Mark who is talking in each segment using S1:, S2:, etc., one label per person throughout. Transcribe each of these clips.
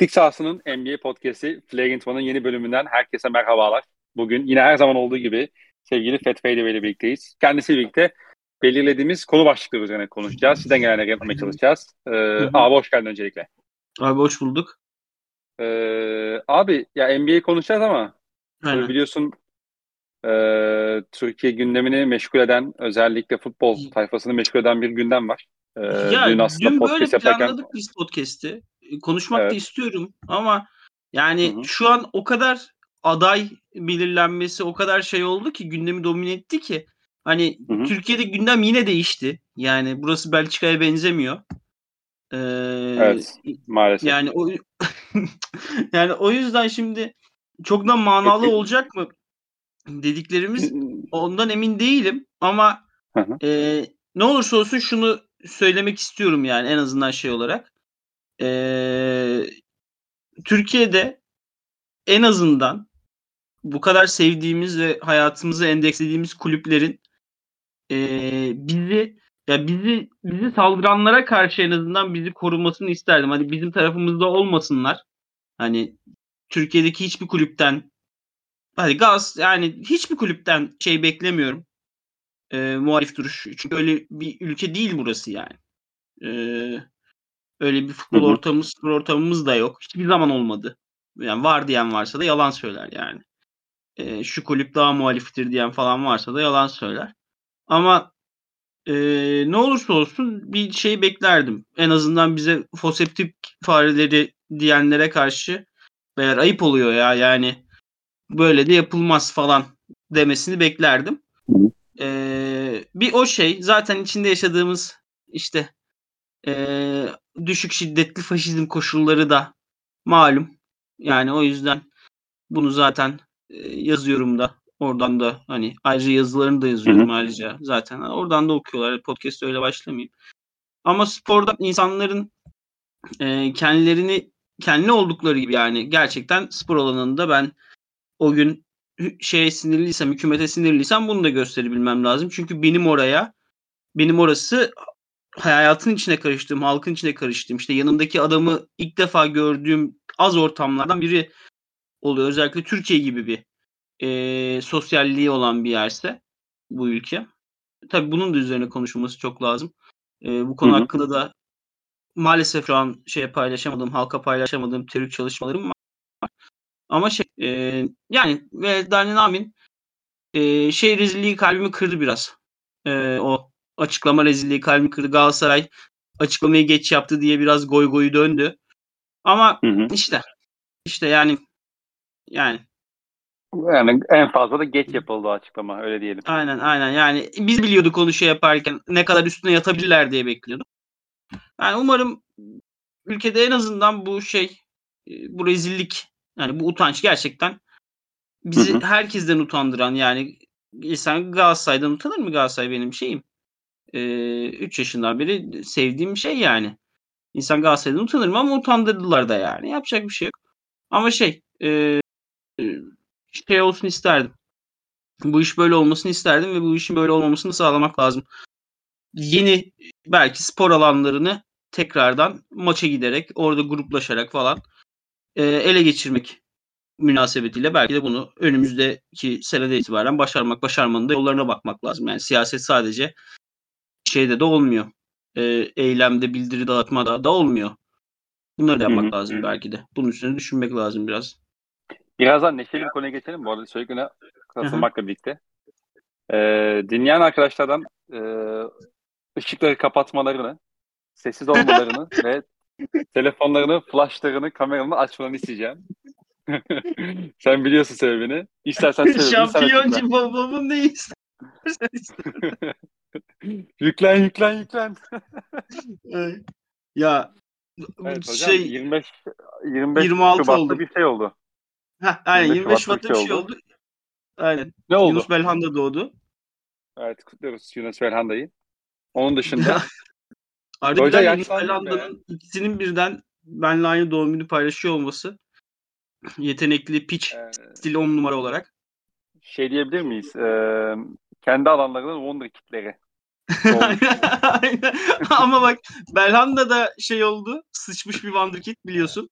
S1: Taktik sahasının NBA podcast'i Flagrant yeni bölümünden herkese merhabalar. Bugün yine her zaman olduğu gibi sevgili Fetfe ile birlikteyiz. Kendisiyle birlikte belirlediğimiz konu başlıkları üzerine konuşacağız. Sizden gelenleri yapmaya çalışacağız. Ee, abi hoş geldin öncelikle.
S2: Abi hoş bulduk.
S1: Ee, abi ya NBA konuşacağız ama Aynen. biliyorsun e, Türkiye gündemini meşgul eden özellikle futbol sayfasını meşgul eden bir gündem var.
S2: Ee, ya dün, aslında dün böyle planladık yaparken... biz podcast'i. Konuşmak evet. da istiyorum ama yani Hı-hı. şu an o kadar aday belirlenmesi o kadar şey oldu ki gündemi domine etti ki hani Hı-hı. Türkiye'de gündem yine değişti. Yani burası Belçika'ya benzemiyor.
S1: Ee, evet maalesef.
S2: Yani o yani o yüzden şimdi çok da manalı olacak mı dediklerimiz ondan emin değilim ama e, ne olursa olsun şunu söylemek istiyorum yani en azından şey olarak. Ee, Türkiye'de en azından bu kadar sevdiğimiz ve hayatımızı endekslediğimiz kulüplerin e, bizi ya bizi bizi saldıranlara karşı en azından bizi korumasını isterdim. Hani bizim tarafımızda olmasınlar. Hani Türkiye'deki hiçbir kulüpten hadi gaz yani hiçbir kulüpten şey beklemiyorum e, muhalif duruş. Çünkü öyle bir ülke değil burası yani. E, öyle bir futbol ortamımız, spor ortamımız da yok. Hiçbir zaman olmadı. Yani var diyen varsa da yalan söyler yani. E, şu kulüp daha muhaliftir diyen falan varsa da yalan söyler. Ama e, ne olursa olsun bir şey beklerdim. En azından bize foseptik fareleri diyenlere karşı eğer ayıp oluyor ya yani böyle de yapılmaz falan demesini beklerdim. Ee, bir o şey zaten içinde yaşadığımız işte e, düşük şiddetli faşizm koşulları da malum. Yani o yüzden bunu zaten e, yazıyorum da oradan da hani ayrıca yazılarını da yazıyorum Hı-hı. ayrıca zaten oradan da okuyorlar podcast öyle başlamayayım. Ama sporda insanların e, kendilerini kendi oldukları gibi yani gerçekten spor alanında ben o gün şeye sinirliysem, hükümete sinirliysem bunu da gösterebilmem lazım. Çünkü benim oraya, benim orası hayatın içine karıştığım, halkın içine karıştığım, işte yanımdaki adamı ilk defa gördüğüm az ortamlardan biri oluyor. Özellikle Türkiye gibi bir e, sosyalliği olan bir yerse bu ülke. Tabii bunun da üzerine konuşulması çok lazım. E, bu konu Hı-hı. hakkında da maalesef şu an şey paylaşamadığım, halka paylaşamadığım teorik çalışmalarım var. Ama şey e, yani ve Daniel Amin e, şey rezilliği kalbimi kırdı biraz. E, o açıklama rezilliği kalbimi kırdı. Galatasaray açıklamayı geç yaptı diye biraz goy goyu döndü. Ama hı hı. işte işte yani yani
S1: yani en fazla da geç yapıldı açıklama öyle diyelim.
S2: Aynen aynen yani biz biliyorduk onu şey yaparken ne kadar üstüne yatabilirler diye bekliyorduk. Yani umarım ülkede en azından bu şey bu rezillik yani bu utanç gerçekten bizi hı hı. herkesten utandıran yani insan Galatasaray'dan utanır mı Galatasaray benim şeyim? 3 ee, yaşından beri sevdiğim şey yani. İnsan Galatasaray'dan utanır mı ama utandırdılar da yani. Yapacak bir şey yok. Ama şey e, şey olsun isterdim. Bu iş böyle olmasını isterdim ve bu işin böyle olmamasını sağlamak lazım. Yeni belki spor alanlarını tekrardan maça giderek orada gruplaşarak falan e, ele geçirmek münasebetiyle belki de bunu önümüzdeki senede itibaren başarmak, başarmanın da yollarına bakmak lazım. Yani siyaset sadece şeyde de olmuyor. E, eylemde bildiri dağıtmada da olmuyor. Bunları da yapmak Hı-hı. lazım belki de. Bunun üstüne düşünmek lazım biraz.
S1: Birazdan neşeli bir konuya geçelim. Bu arada söylediklerine katılmakla birlikte. Ee, dinleyen arkadaşlardan e, ışıkları kapatmalarını, sessiz olmalarını ve telefonlarını, flashlarını, kameralarını açmalarını isteyeceğim. sen biliyorsun sebebini. İstersen sebebini
S2: Şampiyoncu babamın ne
S1: yüklen yüklen yüklen.
S2: ya
S1: evet, hocam, şey 25 25 26 Şubat'ta oldu. bir şey oldu.
S2: Heh, aynen 25 Şubat'ta bir şey, şey oldu. Aynen. Ne oldu? Yunus Belhanda doğdu.
S1: Evet kutluyoruz Yunus Belhanda'yı. Onun dışında
S2: Harbiden Yunus Belhanda'nın ikisinin birden benle aynı doğum günü paylaşıyor olması yetenekli piç ee, stil 10 numara olarak.
S1: Şey diyebilir miyiz? Ee, kendi alanlarının wonder kitleri.
S2: Ama bak Belhanda da şey oldu. Sıçmış bir wonderkid biliyorsun.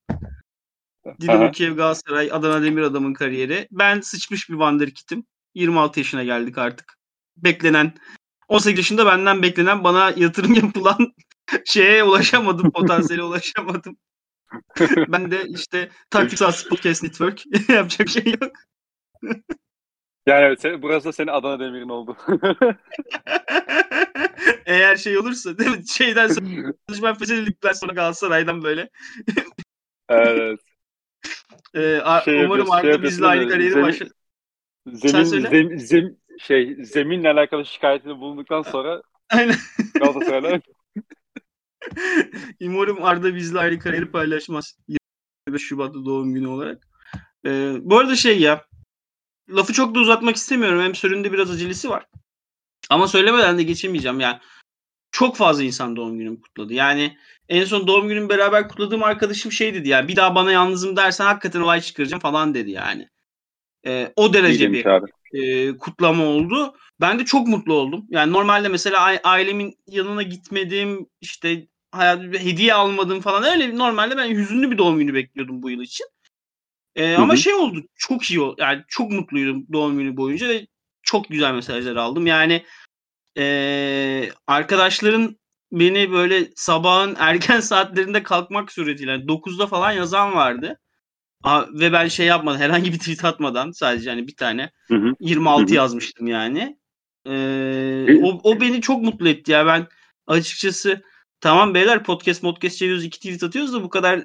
S2: Dinamo Kiev Galatasaray Adana Demir Adam'ın kariyeri. Ben sıçmış bir Wonderkid'im. 26 yaşına geldik artık. Beklenen 18 yaşında benden beklenen bana yatırım yapılan şeye ulaşamadım, potansiyele ulaşamadım. ben de işte Taktiksel Podcast Network yapacak şey yok.
S1: Yani evet, burası da senin Adana Demir'in oldu.
S2: Eğer şey olursa değil mi? Şeyden sonra ben feshedildikten sonra Galatasaray'dan böyle.
S1: evet.
S2: Ee, şey umarım Arda şey bizle aynı kariyeri başlar.
S1: Zemin, zem, zem, şey, zeminle alakalı şikayetini bulunduktan sonra
S2: Aynen.
S1: Galatasaray'la
S2: Umarım Arda bizle aynı kariyeri paylaşmaz. 25 Şubat'ta doğum günü olarak. Ee, bu arada şey ya lafı çok da uzatmak istemiyorum. Hem süründe biraz acelesi var. Ama söylemeden de geçemeyeceğim. Yani çok fazla insan doğum günümü kutladı. Yani en son doğum günümü beraber kutladığım arkadaşım şey dedi ya bir daha bana yalnızım dersen hakikaten olay çıkaracağım falan dedi yani. Ee, o derece bir e, kutlama oldu. Ben de çok mutlu oldum. Yani normalde mesela ailemin yanına gitmedim, işte hayat hediye almadım falan öyle normalde ben hüzünlü bir doğum günü bekliyordum bu yıl için. Ee, ama şey oldu. Çok iyi oldu. Yani çok mutluydum doğum günü boyunca ve çok güzel mesajlar aldım. Yani e, arkadaşların beni böyle sabahın erken saatlerinde kalkmak suretiyle yani 9'da falan yazan vardı. Aa, ve ben şey yapmadan herhangi bir tweet atmadan sadece hani bir tane hı hı. 26 hı hı. yazmıştım yani. Ee, o, o beni çok mutlu etti ya ben açıkçası tamam beyler podcast podcast çeviriyoruz iki tweet atıyoruz da bu kadar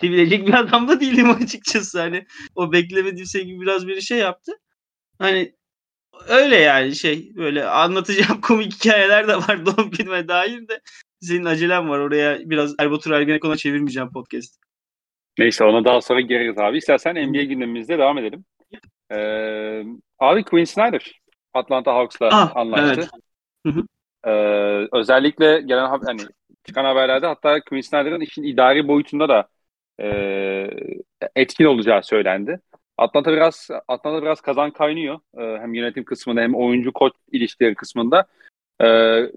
S2: sevilecek bir adam da değilim açıkçası hani o beklemediğim gibi biraz bir şey yaptı. Hani öyle yani şey böyle anlatacağım komik hikayeler de var doğum günüme dair de senin acelen var oraya biraz Erbatur Ergenekon'a çevirmeyeceğim podcast.
S1: Neyse ona daha sonra gireriz abi. İstersen NBA gündemimizde devam edelim. Ee, abi Quinn Snyder Atlanta Hawks'la ah, anlaştı. Evet. Ee, özellikle gelen hani çıkan haberlerde hatta Quinn Snyder'ın işin idari boyutunda da e, etkin olacağı söylendi. Atlanta biraz Atlanta biraz kazan kaynıyor. E, hem yönetim kısmında hem oyuncu koç ilişkileri kısmında. E,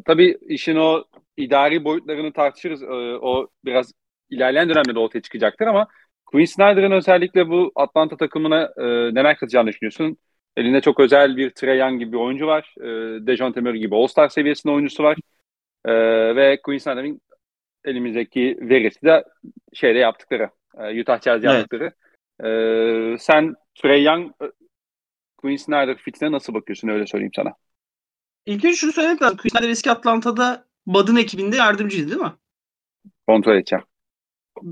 S1: tabii işin o idari boyutlarını tartışırız. E, o biraz ilerleyen dönemde de ortaya çıkacaktır ama Quinn Snyder'ın özellikle bu Atlanta takımına e, neler katacağını düşünüyorsun? Elinde çok özel bir Trey Young gibi bir oyuncu var. E, Dejounte Murray gibi All-Star seviyesinde oyuncusu var. E, ve Snyder'ın elimizdeki verisi de şeyde yaptıkları. E, Utah Jazz yaptıkları. Evet. E, sen Trey Young Quinn Snyder fitine nasıl bakıyorsun öyle söyleyeyim sana.
S2: İlk önce şunu söylemek lazım. Quinn Snyder eski Atlanta'da Bud'ın ekibinde yardımcıydı değil mi?
S1: Kontrol edeceğim.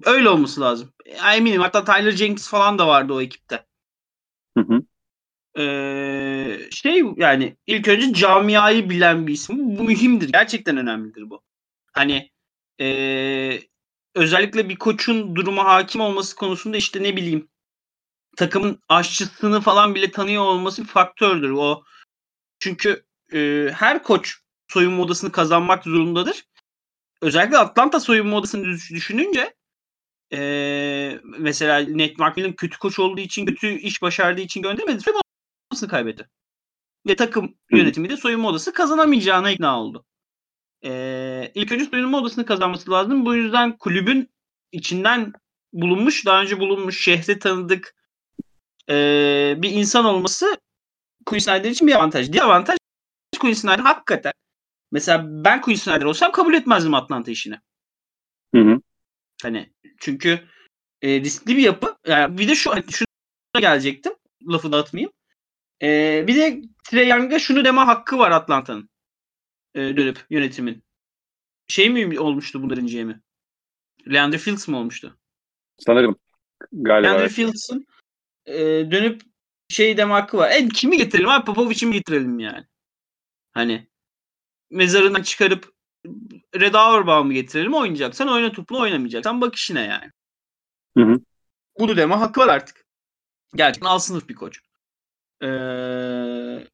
S2: Öyle olması lazım. Eminim. Hatta Tyler Jenkins falan da vardı o ekipte.
S1: Hı hı.
S2: Ee, şey yani ilk önce camiayı bilen bir isim. Bu mühimdir. Gerçekten önemlidir bu. Hani ee, özellikle bir koçun duruma hakim olması konusunda işte ne bileyim takımın aşçısını falan bile tanıyor olması bir faktördür. O çünkü e, her koç soyunma odasını kazanmak zorundadır. Özellikle Atlanta soyunma odasını düşününce e, mesela Nate McMillan kötü koç olduğu için, kötü iş başardığı için göndermedi. Soyunma odasını kaybetti. Ve takım yönetimi de soyunma odası kazanamayacağına ikna oldu. E, ilk önce soyunma odasını kazanması lazım. Bu yüzden kulübün içinden bulunmuş, daha önce bulunmuş, şehri tanıdık e, bir insan olması Quinn Snyder için bir avantaj. Diğer avantaj Quinn Snyder hakikaten mesela ben Quinn Snyder olsam kabul etmezdim Atlanta işini.
S1: Hı hı.
S2: Hani çünkü e, riskli bir yapı. Yani bir de şu şuna gelecektim. Lafı dağıtmayayım. E, bir de Trey Young'a şunu deme hakkı var Atlanta'nın. E, dönüp yönetimin. Şey mi olmuştu bunların GM'i? Leandro Fields mi olmuştu?
S1: Sanırım. Galiba.
S2: Leandro Fields'ın e, dönüp şey deme hakkı var. E, kimi getirelim abi? Popovic'i mi getirelim yani? Hani mezarından çıkarıp Red Auerbach'ı getirelim oynayacaksan oyna toplu oynamayacaksan bak işine yani.
S1: Hı hı.
S2: Bunu deme hakkı var artık. Gerçekten al sınıf bir koç. Ee,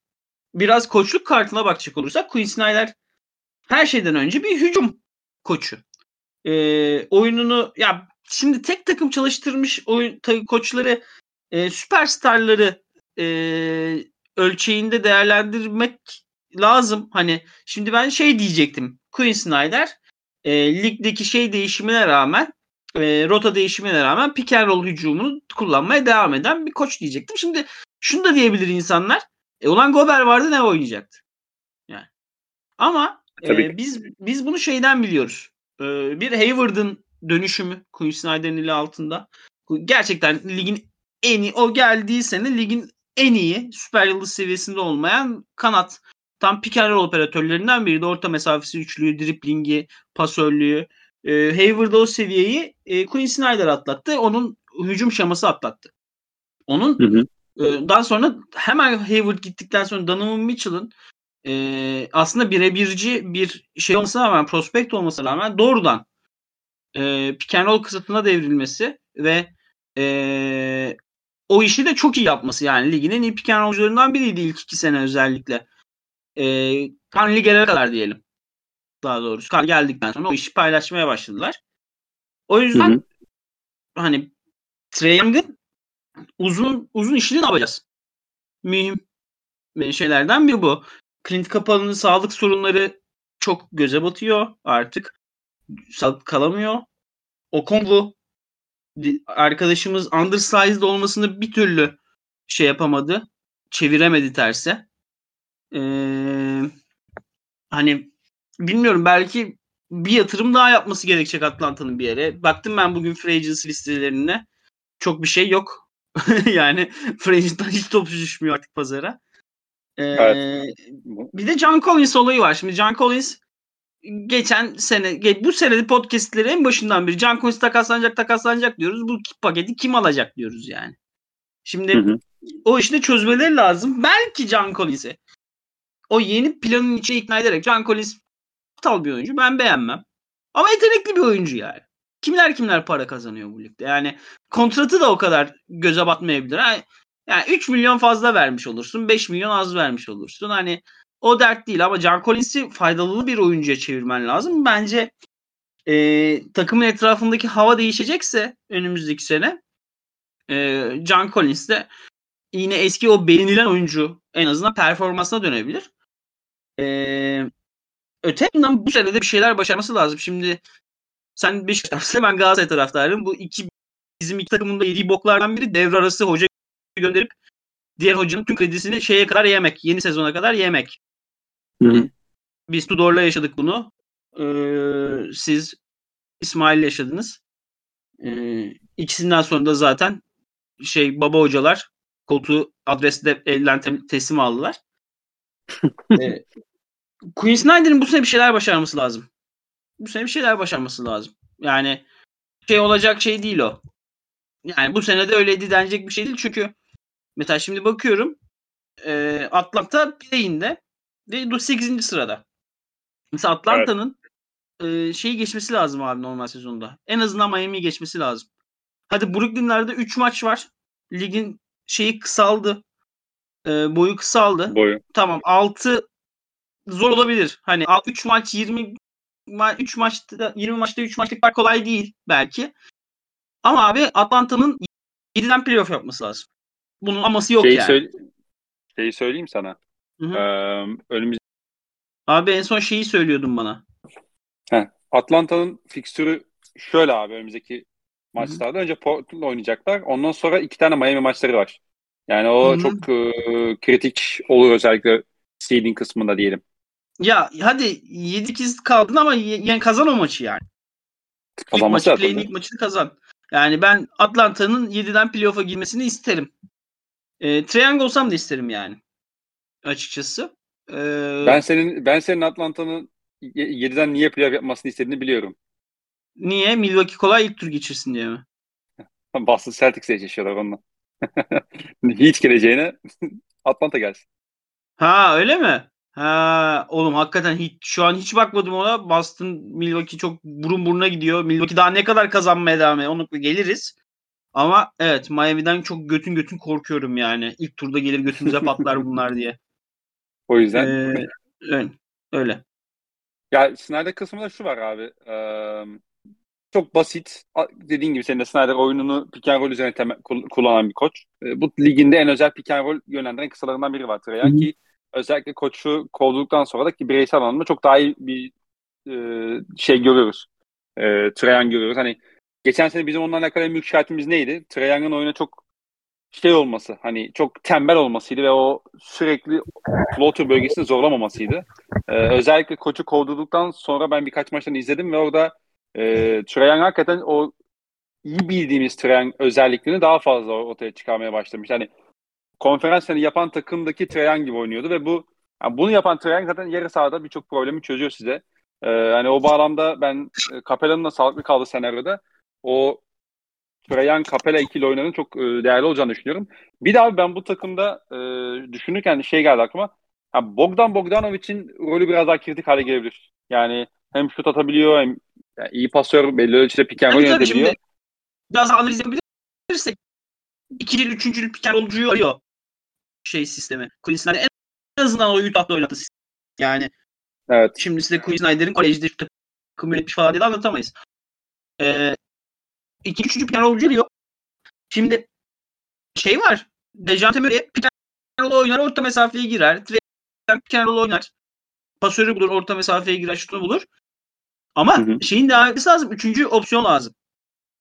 S2: biraz koçluk kartına bakacak olursak Quinn Snyder her şeyden önce bir hücum koçu. Ee, oyununu ya şimdi tek takım çalıştırmış oyun ta, koçları e, süperstarları e, ölçeğinde değerlendirmek lazım. Hani şimdi ben şey diyecektim. Quinn Snyder e, ligdeki şey değişimine rağmen e, rota değişimine rağmen pick and roll hücumunu kullanmaya devam eden bir koç diyecektim. Şimdi şunu da diyebilir insanlar. E, ulan Gober vardı ne oynayacaktı? Yani. Ama e, biz biz bunu şeyden biliyoruz. E, bir Hayward'ın dönüşümü Quinn Snyder'in eli altında. Gerçekten ligin en iyi o geldiği sene ligin en iyi süper yıldız seviyesinde olmayan kanat tam pick and roll operatörlerinden biri de orta mesafesi üçlüğü, driplingi, pasörlüğü. E, Hayward o seviyeyi e, Quinn Snyder atlattı. Onun hücum şaması atlattı. Onun hı hı. E, daha sonra hemen Hayward gittikten sonra Donovan Mitchell'ın e, aslında birebirci bir şey olmasına rağmen prospekt olmasına rağmen doğrudan e, pick and roll kısıtına devrilmesi ve e, o işi de çok iyi yapması yani ligin en iyi pick and rollcularından biriydi ilk iki sene özellikle. E, kan gelene kadar diyelim. Daha doğrusu. Kan geldikten sonra o işi paylaşmaya başladılar. O yüzden hı hı. hani Young'ın uzun uzun işini ne yapacağız? Mühim şeylerden biri bu. Clint Kapalı'nın sağlık sorunları çok göze batıyor artık. Sağlık kalamıyor. Okongwu arkadaşımız undersized olmasını bir türlü şey yapamadı. Çeviremedi terse. Ee, hani bilmiyorum belki bir yatırım daha yapması gerekecek Atlanta'nın bir yere. Baktım ben bugün free agency listelerine. Çok bir şey yok. yani free agent'tan hiç topçu düşmüyor artık pazara. Ee, evet. Bir de John Collins olayı var. Şimdi John Collins geçen sene bu senede podcastleri en başından beri John Collins takaslanacak takaslanacak diyoruz. Bu paketi kim alacak diyoruz yani. Şimdi hı hı. o işi de çözmeleri lazım. Belki John Collins'e o yeni planın içine ikna ederek John Collins aptal bir oyuncu. Ben beğenmem. Ama yetenekli bir oyuncu yani. Kimler kimler para kazanıyor bu ligde. Yani kontratı da o kadar göze batmayabilir. Yani, yani 3 milyon fazla vermiş olursun. 5 milyon az vermiş olursun. Hani o dert değil ama John Collins'i faydalı bir oyuncuya çevirmen lazım. Bence e, takımın etrafındaki hava değişecekse önümüzdeki sene e, John Collins de yine eski o beğenilen oyuncu en azından performansına dönebilir. E, öte yandan bu sene de bir şeyler başarması lazım. Şimdi sen Beşiktaş ben Galatasaray taraftarıyım. Bu iki bizim iki takımın da yediği boklardan biri devre arası hoca gönderip diğer hocanın tüm kredisini şeye kadar yemek. Yeni sezona kadar yemek. Hı. Biz Tudor'la yaşadık bunu. Ee, siz İsmail yaşadınız. Ee, ikisinden sonra da zaten şey baba hocalar koltuğu adreste elden te- teslim aldılar. ee, Queen Snyder'in bu sene bir şeyler başarması lazım. Bu sene bir şeyler başarması lazım. Yani şey olacak şey değil o. Yani bu sene de öyleydi denecek bir şey değil. Çünkü mesela şimdi bakıyorum e, Atlanta play'inde ve 8. sırada. Mesela Atlanta'nın evet. e, şeyi geçmesi lazım abi normal sezonda. En azından Miami'yi geçmesi lazım. Hadi Brooklyn'lerde 3 maç var. Ligin şeyi kısaldı. E, boyu kısaldı.
S1: Boyu.
S2: Tamam 6 zor olabilir. Hani 3 maç 20 ma 3 maçta 20 maçta 3 maçlık fark kolay değil belki. Ama abi Atlanta'nın 7'den playoff yapması lazım. Bunun aması yok
S1: şeyi
S2: yani.
S1: Söyle, şeyi söyleyeyim sana. Ee, önümüz
S2: Abi en son şeyi söylüyordun bana.
S1: Heh, Atlanta'nın fikstürü şöyle abi önümüzdeki maçlarda. Önce Portland oynayacaklar. Ondan sonra iki tane Miami maçları var. Yani o Hı-hı. çok e, kritik olur özellikle seeding kısmında diyelim.
S2: Ya hadi 7-2 kaldın ama yani kazan o maçı yani.
S1: Kazanması
S2: ilk maçı, ilk maçını kazan. Yani ben Atlanta'nın 7'den playoff'a girmesini isterim. E, Triangle olsam da isterim yani. Açıkçası.
S1: Ee, ben senin ben senin Atlanta'nın 7'den niye playoff yapmasını istediğini biliyorum.
S2: Niye? Milwaukee kolay ilk tur geçirsin diye mi?
S1: Boston Celtics'e yaşıyorlar onunla. Hiç geleceğine Atlanta gelsin.
S2: Ha öyle mi? Ha oğlum hakikaten hiç şu an hiç bakmadım ona. Boston Milwaukee çok burun buruna gidiyor. Milwaukee daha ne kadar kazanmaya devam ediyor. Onu geliriz. Ama evet Miami'den çok götün götün korkuyorum yani. İlk turda gelir götümüze patlar bunlar diye.
S1: O yüzden.
S2: Ee, öyle. öyle.
S1: Ya Snyder kısmında şu var abi. Ee, çok basit. Dediğin gibi senin de Snyder oyununu pick and roll üzerine temel, kullanan bir koç. Ee, bu liginde en özel pick and roll yönlendiren kısalarından biri var Trajan ki özellikle koçu kovduktan sonra da ki bireysel anlamda çok daha iyi bir e, şey görüyoruz. E, Trajan görüyoruz. Hani geçen sene bizim onunla alakalı en büyük şikayetimiz neydi? Trae Young'ın oyuna çok şey olması hani çok tembel olmasıydı ve o sürekli floater bölgesini zorlamamasıydı. Ee, özellikle koçu kovdurduktan sonra ben birkaç maçtan izledim ve orada e, Young hakikaten o iyi bildiğimiz Young özelliklerini daha fazla ortaya çıkarmaya başlamış. Yani konferans yani yapan takımdaki Trae Young gibi oynuyordu ve bu yani bunu yapan Trae Young zaten yarı sahada birçok problemi çözüyor size. Ee, yani o bağlamda ben e, Capella'nın da sağlıklı kaldığı senaryoda o Trajan Capella ikili oyunların çok e, değerli olacağını düşünüyorum. Bir daha ben bu takımda e, düşünürken şey geldi aklıma. Yani Bogdan Bogdanovic'in rolü biraz daha kritik hale gelebilir. Yani hem şut atabiliyor hem yani iyi pasör belli ölçüde pick and roll yönetebiliyor.
S2: Biraz analiz yapabilirsek ikinci, üçüncü pick and rollcuyu arıyor şey sistemi. Quinn Snyder en azından o Utah'da oynattı. Yani
S1: evet.
S2: şimdi size Quinn Snyder'in kolejde şu takım yönetmiş falan diye anlatamayız. Ee, İkinci, üçüncü pick and rollcu geliyor. Şimdi şey var. Dejante Murray roll oynar, orta mesafeye girer. And roll oynar. Pasörü bulur, orta mesafeye girer, şutunu bulur. Ama hı hı. şeyin devam etmesi lazım. Üçüncü opsiyon lazım.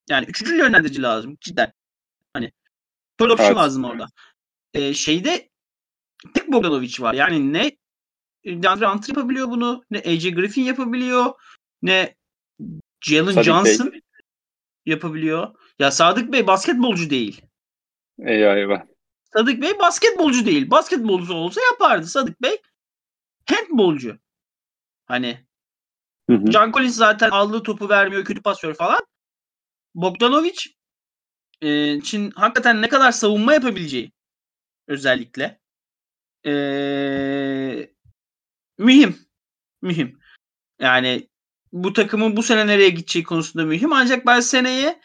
S2: Yani üçüncü yönlendirici lazım cidden. Hani third option evet. lazım orada. Ee, şeyde tek Bogdanovic var. Yani ne DeAndre Hunter yapabiliyor bunu, ne AJ Griffin yapabiliyor, ne Jalen Johnson Bey yapabiliyor. Ya Sadık Bey basketbolcu değil.
S1: Eyvah eyvah.
S2: Sadık Bey basketbolcu değil. Basketbolcu olsa yapardı. Sadık Bey handbolcu. Hani hı hı. Can Collins zaten aldığı topu vermiyor, kötü pasör falan. Bogdanovic e, için hakikaten ne kadar savunma yapabileceği özellikle e, mühim. Mühim. Yani bu takımın bu sene nereye gideceği konusunda mühim. Ancak ben seneye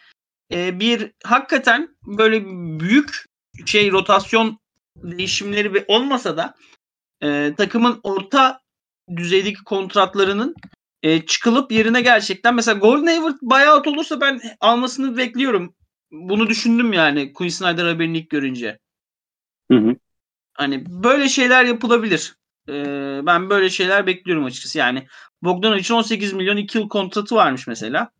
S2: e, bir hakikaten böyle büyük şey rotasyon değişimleri olmasa da e, takımın orta düzeydeki kontratlarının e, çıkılıp yerine gerçekten mesela Golden Hayward buyout olursa ben almasını bekliyorum. Bunu düşündüm yani Quinn Snyder haberini ilk görünce.
S1: Hı hı.
S2: Hani böyle şeyler yapılabilir. Ee, ben böyle şeyler bekliyorum açıkçası. Yani Bogdanovic'in 18 milyon 2 yıl kontratı varmış mesela.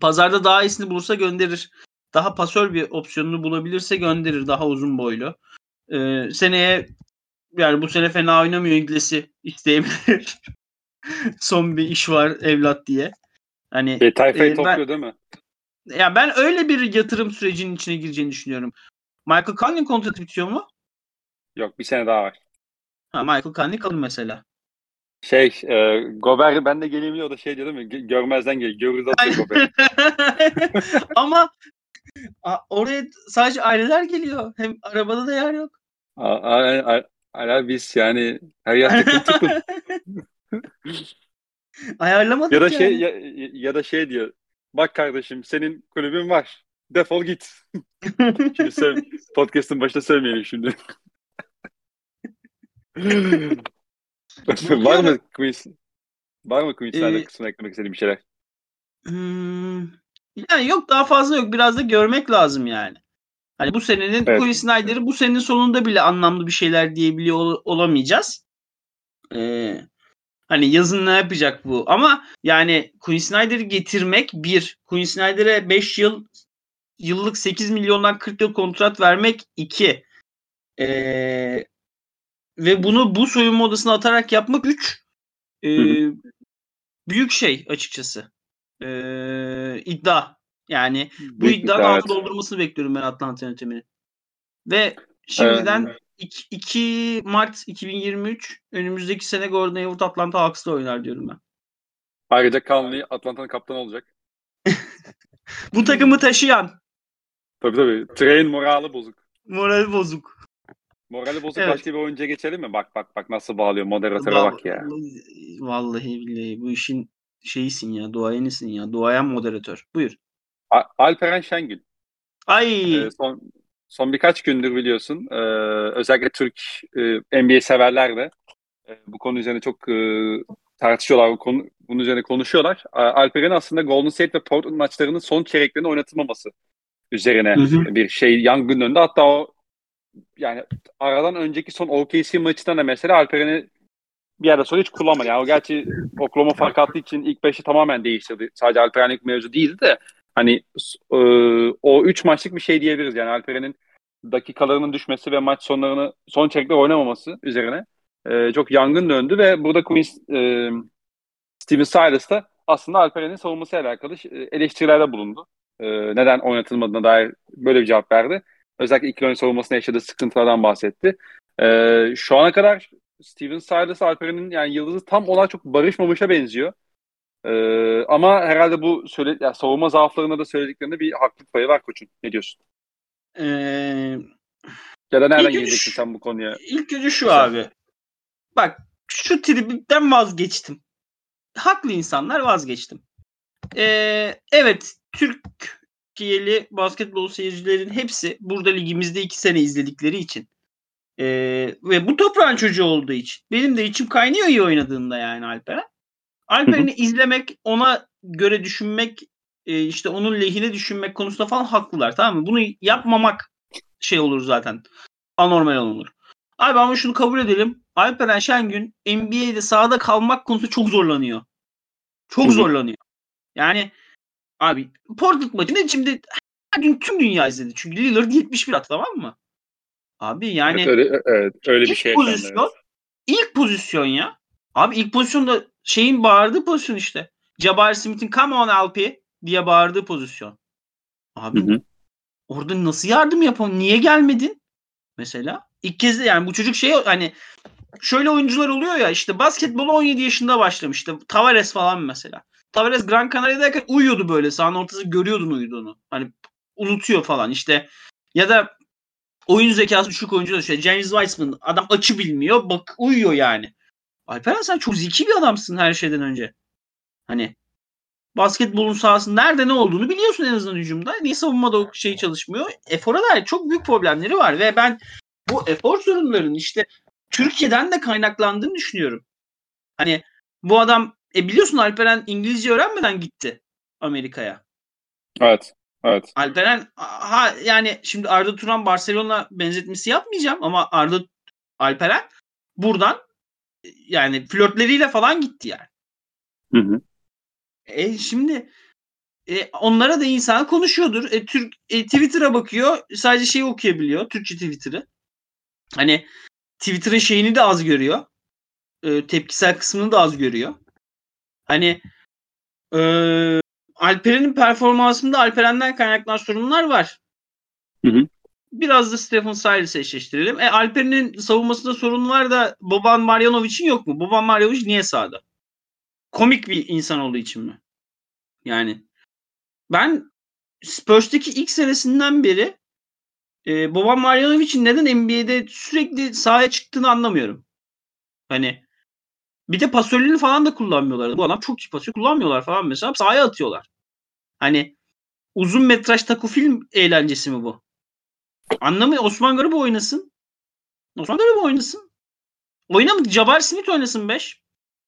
S2: Pazarda daha iyisini bulursa gönderir. Daha pasör bir opsiyonunu bulabilirse gönderir. Daha uzun boylu. Ee, seneye yani bu sene fena oynamıyor İngiliz'i isteyebilir. Son bir iş var evlat diye. Hani
S1: e, tayfayı e, topluyor ben, değil mi?
S2: Ya ben öyle bir yatırım sürecinin içine gireceğini düşünüyorum. Michael Conley'in kontratı bitiyor mu?
S1: Yok bir sene daha var.
S2: Ha, Michael Conley kalır mesela.
S1: Şey, e, Gober ben de geleyim diyor da şey diyor değil mi? Görmezden gel. Görürüz atıyor Gober.
S2: Ama a, oraya sadece aileler geliyor. Hem arabada da yer yok.
S1: Hala biz yani her yer tıkın tıkın.
S2: Ayarlamadık
S1: ya da şey ya, ya da şey diyor. Bak kardeşim senin kulübün var. Defol git. şimdi söyle, podcast'ın başında söylemeyelim şimdi. var mı quiz? Var mı quizlerde ee, kısmına eklemek istediğin bir şeyler?
S2: Hmm, yani yok daha fazla yok. Biraz da görmek lazım yani. Hani bu senenin evet. Quinn Snyder'ı bu senenin sonunda bile anlamlı bir şeyler diyebiliyor ol- olamayacağız. Ee, hani yazın ne yapacak bu? Ama yani Quinn Snyder'ı getirmek bir. Quinn Snyder'e 5 yıl yıllık 8 milyondan 40 yıl kontrat vermek iki. Ee, ve bunu bu soyunma odasına atarak yapmak üç. E, büyük şey açıkçası. E, iddia. Yani bu büyük iddianın iddia, altı doldurmasını bekliyorum ben Atlanta yönetimini. Ve şimdiden evet. 2 Mart 2023 önümüzdeki sene Gordon Hayward Atlanta Hawks'ta oynar diyorum ben.
S1: Ayrıca Conley Atlanta'nın kaptanı olacak.
S2: bu takımı taşıyan.
S1: Tabii tabii. Train morali bozuk.
S2: Morali bozuk.
S1: Morali bozuk evet. başka bir oyuncuya geçelim mi? Bak bak bak nasıl bağlıyor moderatöre bak ya.
S2: Vallahi billahi bu işin şeyisin ya duayenisin ya duayen moderatör. Buyur.
S1: A- Alperen Şengül.
S2: Ay.
S1: Ee, son, son birkaç gündür biliyorsun e, özellikle Türk e, NBA severler de e, bu konu üzerine çok e, tartışıyorlar. Bu konu, bunun üzerine konuşuyorlar. Alperen'in aslında Golden State ve Portland maçlarının son çeyreklerinde oynatılmaması üzerine hı hı. bir şey yangın önünde. Hatta o yani aradan önceki son OKC maçında da mesela Alperen'i bir yerde sonra hiç kullanmadı. Yani o gerçi Oklahoma fark attığı için ilk beşi tamamen değiştirdi. Sadece Alperen ilk mevzu değildi de hani e, o 3 maçlık bir şey diyebiliriz. Yani Alperen'in dakikalarının düşmesi ve maç sonlarını son çeyrekler oynamaması üzerine e, çok yangın döndü ve burada Queens e, Steven Silas da aslında Alperen'in savunmasıyla alakalı e, eleştirilerde bulundu. Neden oynatılmadığına dair böyle bir cevap verdi. Özellikle ilk oyun savunmasında yaşadığı sıkıntılardan bahsetti. Şu ana kadar Steven Silas Alperen'in yani yıldızı tam olarak çok barışmamışa benziyor. Ee, ama herhalde bu söyle, yani savunma zaaflarında da söylediklerinde bir haklık payı var koçun. Ne diyorsun?
S2: Ee,
S1: ya da nereden geleceksin sen bu konuya?
S2: İlk önce şu Mesela. abi. Bak şu tribünden vazgeçtim. Haklı insanlar vazgeçtim. Ee, evet Türkiye'li basketbol seyircilerin hepsi burada ligimizde iki sene izledikleri için ee, ve bu toprağın çocuğu olduğu için benim de içim kaynıyor iyi oynadığında yani Alperen. Alperen'i izlemek, ona göre düşünmek, e, işte onun lehine düşünmek konusunda falan haklılar tamam mı? Bunu yapmamak şey olur zaten. Anormal olur. Abi ama şunu kabul edelim. Alperen Şengün NBA'de sahada kalmak konusunda çok zorlanıyor. Çok zorlanıyor. Yani abi Portland maçında şimdi her gün tüm dünya izledi. Çünkü Lillard 71 attı tamam mı? Abi yani
S1: evet, öyle, evet, öyle bir şey.
S2: Pozisyon, evet. İlk pozisyon ya. Abi ilk pozisyonda şeyin bağırdığı pozisyon işte. Jabari Smith'in come on Alpi diye bağırdığı pozisyon. Abi hı hı. orada nasıl yardım yapalım? Niye gelmedin? Mesela. ilk kez de yani bu çocuk şey hani şöyle oyuncular oluyor ya işte basketbolu 17 yaşında başlamıştı. Tavares falan mesela. Tavares Gran Canaria'dayken uyuyordu böyle. Sahanın ortası görüyordun uyuduğunu. Hani unutuyor falan işte. Ya da oyun zekası düşük oyuncu da işte James Wiseman adam açı bilmiyor. Bak uyuyor yani. Alperen sen çok zeki bir adamsın her şeyden önce. Hani basketbolun sahası nerede ne olduğunu biliyorsun en azından hücumda. Niye savunmada o şey çalışmıyor? Efor'a dair çok büyük problemleri var ve ben bu efor sorunlarının işte Türkiye'den de kaynaklandığını düşünüyorum. Hani bu adam e biliyorsun Alperen İngilizce öğrenmeden gitti Amerika'ya.
S1: Evet. Evet.
S2: Alperen ha yani şimdi Arda Turan Barcelona benzetmesi yapmayacağım ama Arda Alperen buradan yani flörtleriyle falan gitti yani.
S1: Hı hı.
S2: E şimdi e, onlara da insan konuşuyordur. E, Türk e, Twitter'a bakıyor. Sadece şeyi okuyabiliyor. Türkçe Twitter'ı. Hani Twitter'ın şeyini de az görüyor. E, tepkisel kısmını da az görüyor. Hani e, Alperen'in performansında Alperen'den kaynaklanan sorunlar var.
S1: Hı hı.
S2: Biraz da Stephen Silas'ı eşleştirelim. E, Alper'in savunmasında sorun var da Boban Marjanovic'in yok mu? Boban Marjanovic niye sağda? Komik bir insan olduğu için mi? Yani ben Spurs'taki ilk senesinden beri e, Boban Marjanovic'in neden NBA'de sürekli sahaya çıktığını anlamıyorum. Hani bir de pasörlerini falan da kullanmıyorlar. Bu adam çok iyi pasör kullanmıyorlar falan mesela. Sahaya atıyorlar. Hani uzun metraj taku film eğlencesi mi bu? Anlamıyor. Osman Garip oynasın. Osman Garip oynasın. Oynamadı. Jabbar Smith oynasın 5.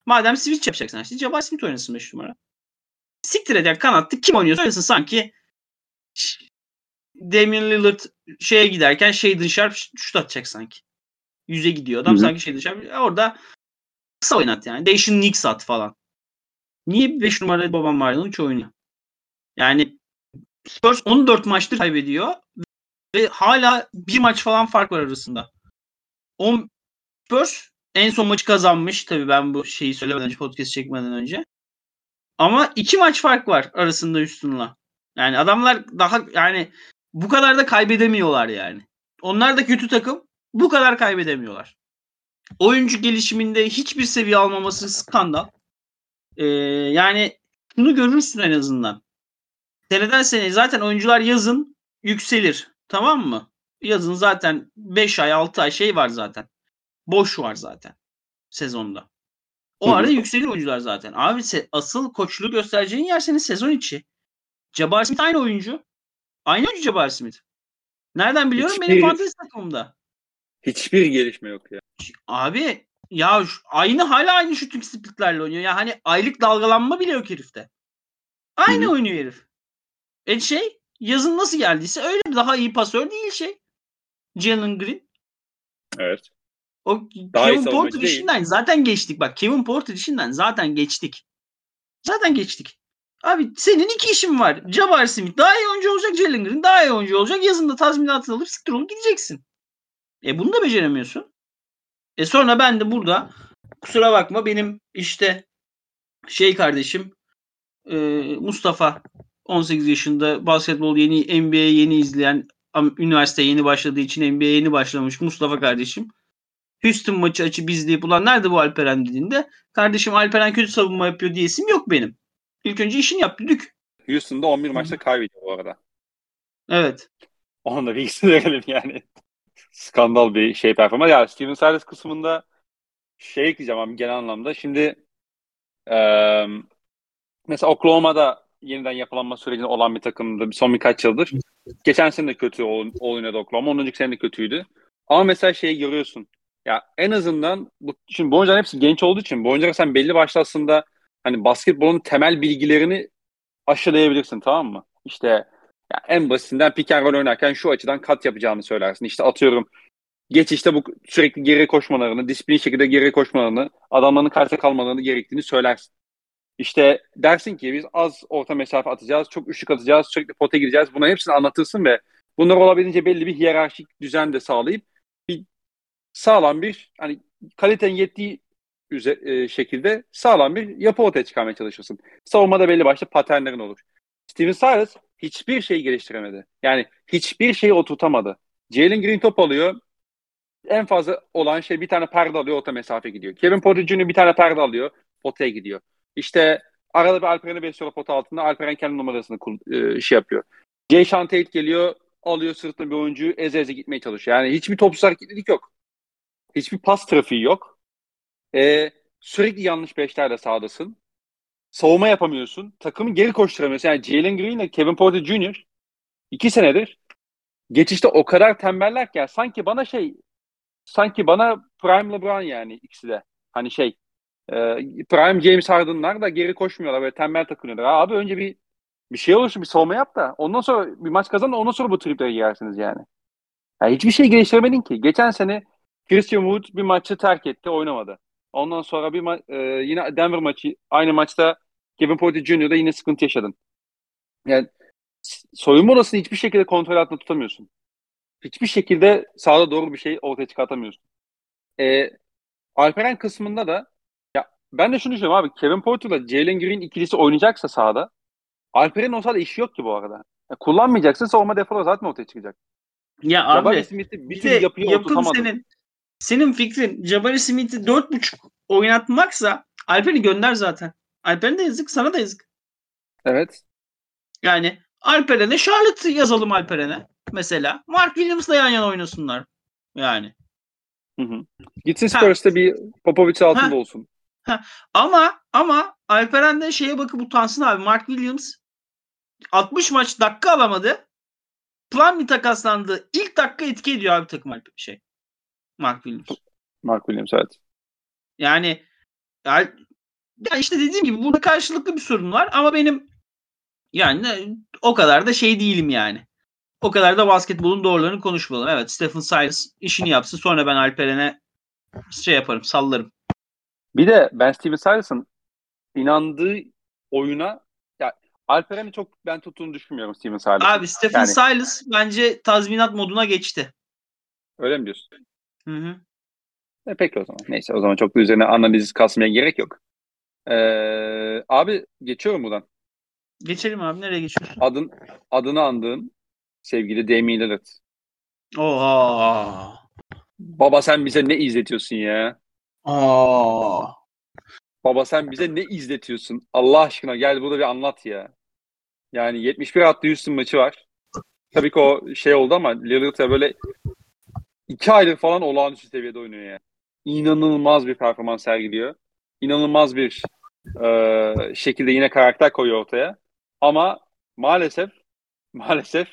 S2: Madem switch yapacaksın işte Jabbar Smith oynasın 5 numara. Siktir et yani kanatta kim oynuyorsa oynasın sanki Damian Lillard şeye giderken Shaden Sharp şut atacak sanki. Yüze gidiyor adam Hı-hı. sanki Shaden Sharp. Orada kısa oynat yani. Değişin Knicks at falan. Niye 5 numara Boban Marjanovic oynuyor? Yani Spurs 14 maçtır kaybediyor ve hala bir maç falan fark var arasında. O Spurs en son maçı kazanmış. Tabii ben bu şeyi söylemeden önce podcast çekmeden önce. Ama iki maç fark var arasında üstünle. Yani adamlar daha yani bu kadar da kaybedemiyorlar yani. Onlar da kötü takım. Bu kadar kaybedemiyorlar. Oyuncu gelişiminde hiçbir seviye almaması skandal. Ee, yani bunu görürsün en azından. Seneden seneye zaten oyuncular yazın yükselir. Tamam mı? Yazın zaten 5 ay 6 ay şey var zaten. Boş var zaten sezonda. O arada yükselir oyuncular zaten. Abi asıl koçluğu göstereceğin yer senin sezon içi. Jabbar Smith aynı oyuncu. Aynı oyuncu Jabbar Smith. Nereden biliyorum? Hiçbir, Benim fantezi takımımda.
S1: Hiçbir gelişme yok ya.
S2: Abi ya aynı hala aynı shooting splitlerle oynuyor. Ya hani aylık dalgalanma bile yok herifte. Aynı Hı-hı. oynuyor herif. E şey yazın nasıl geldiyse öyle daha iyi pasör değil şey. Jalen Green.
S1: Evet.
S2: O daha Kevin Porter işinden zaten geçtik. Bak Kevin Porter işinden zaten geçtik. Zaten geçtik. Abi senin iki işin var. Jabbar Smith daha iyi oyuncu olacak. Jalen Green daha iyi oyuncu olacak. Yazında tazminatını alıp siktir olup gideceksin. E bunu da beceremiyorsun. E sonra ben de burada kusura bakma benim işte şey kardeşim e, Mustafa 18 yaşında basketbol yeni NBA yeni izleyen üniversite yeni başladığı için NBA yeni başlamış Mustafa kardeşim. Houston maçı açıp izleyip ulan nerede bu Alperen dediğinde kardeşim Alperen kötü savunma yapıyor diyesim yok benim. İlk önce işini yap düdük.
S1: Houston'da 11 maçta kaybediyor bu arada.
S2: Evet.
S1: Onun da bilgisini verelim yani. Skandal bir şey performans. Ya Steven Silas kısmında şey ekleyeceğim abi genel anlamda. Şimdi ee, mesela Oklahoma'da yeniden yapılanma sürecinde olan bir takımdı son birkaç yıldır. Geçen sene de kötü oynadı Oklahoma. Ondan önceki sene de kötüydü. Ama mesela şeyi görüyorsun. Ya en azından bu, şimdi bu oyuncuların hepsi genç olduğu için bu oyuncular sen belli başlı aslında hani basketbolun temel bilgilerini aşılayabilirsin tamam mı? İşte ya en basitinden pick and roll oynarken şu açıdan kat yapacağını söylersin. İşte atıyorum geç işte bu sürekli geri koşmalarını, disiplin şekilde geri koşmalarını, adamların karşıda kalmalarını gerektiğini söylersin. İşte dersin ki biz az orta mesafe atacağız, çok üçlük atacağız, sürekli pota gireceğiz. Bunların hepsini anlatırsın ve bunları olabildiğince belli bir hiyerarşik düzen de sağlayıp bir sağlam bir hani kalitenin yettiği e, şekilde sağlam bir yapı ortaya çıkarmaya çalışırsın. Savunmada belli başlı paternlerin olur. Steven Silas hiçbir şey geliştiremedi. Yani hiçbir şeyi oturtamadı. Jalen Green top alıyor. En fazla olan şey bir tane perde alıyor, orta mesafe gidiyor. Kevin Porter Jr. bir tane perde alıyor, potaya gidiyor. İşte arada bir Alperen'i besliyor pot altında. Alperen kendi numarasını e, şey yapıyor. Sean Tate geliyor, alıyor sırtına bir oyuncuyu eze eze gitmeye çalışıyor. Yani hiçbir topsuz hareketlilik yok. Hiçbir pas trafiği yok. E, sürekli yanlış beşlerle sağdasın. Savunma yapamıyorsun. Takımı geri koşturamıyorsun. Yani Jalen Green ile Kevin Porter Jr. iki senedir geçişte o kadar tembeller ki yani sanki bana şey sanki bana Prime LeBron yani ikisi de. Hani şey e, Prime James Harden'lar da geri koşmuyorlar böyle tembel takılıyorlar. Abi önce bir bir şey olursun bir savunma yap da ondan sonra bir maç kazan ondan sonra bu triplere girersiniz yani. yani. Hiçbir şey geliştiremedin ki. Geçen sene Christian Wood bir maçı terk etti oynamadı. Ondan sonra bir ma- e, yine Denver maçı aynı maçta Kevin Porter Jr.'da yine sıkıntı yaşadın. Yani soyunma odasını hiçbir şekilde kontrol altında tutamıyorsun. Hiçbir şekilde sahada doğru bir şey ortaya çıkartamıyorsun. E, Alperen kısmında da ben de şunu düşünüyorum abi Kevin Porter'la Jalen Green ikilisi oynayacaksa sahada Alperen'in o sahada işi yok ki bu arada. Ya, kullanmayacaksın savunma deforu zaten ortaya çıkacak.
S2: Ya Jabari abi Smith'i bir yapıyı yapım senin senin fikrin Jabari Smith'i 4.5 oynatmaksa Alper'i gönder zaten. Alper'in de yazık sana da yazık.
S1: Evet.
S2: Yani Alperen'e Charlotte yazalım Alperen'e mesela. Mark Williams'la yan yana oynasınlar. Yani.
S1: Hı hı. Gitsin Spurs'ta bir Popovic altında ha. olsun.
S2: Ha. Ama ama Alperen de şeye bakıp utansın abi. Mark Williams 60 maç dakika alamadı. Plan bir takaslandı. İlk dakika etki ediyor abi takım Alper şey. Mark Williams.
S1: Mark Williams evet.
S2: Yani ya, ya işte dediğim gibi burada karşılıklı bir sorun var ama benim yani o kadar da şey değilim yani. O kadar da basketbolun doğrularını konuşmayalım. Evet Stephen Silas işini yapsın sonra ben Alperen'e şey yaparım sallarım.
S1: Bir de ben Stephen Silas'ın inandığı oyuna ya Alperen'i çok ben tuttuğunu düşünmüyorum Stephen Silas'ın.
S2: Abi Stephen yani, Silas bence tazminat moduna geçti.
S1: Öyle mi diyorsun?
S2: Hı hı.
S1: E, peki o zaman. Neyse o zaman çok da üzerine analiz kasmaya gerek yok. Ee, abi geçiyorum buradan.
S2: Geçelim abi. Nereye geçiyorsun?
S1: Adın, adını andığın sevgili Damian Lillard.
S2: Oha.
S1: Baba sen bize ne izletiyorsun ya?
S2: Aa.
S1: Baba sen bize ne izletiyorsun? Allah aşkına gel burada bir anlat ya. Yani 71 attı Houston maçı var. Tabii ki o şey oldu ama Lillard böyle iki aydır falan olağanüstü seviyede oynuyor ya. İnanılmaz bir performans sergiliyor. İnanılmaz bir e, şekilde yine karakter koyuyor ortaya. Ama maalesef maalesef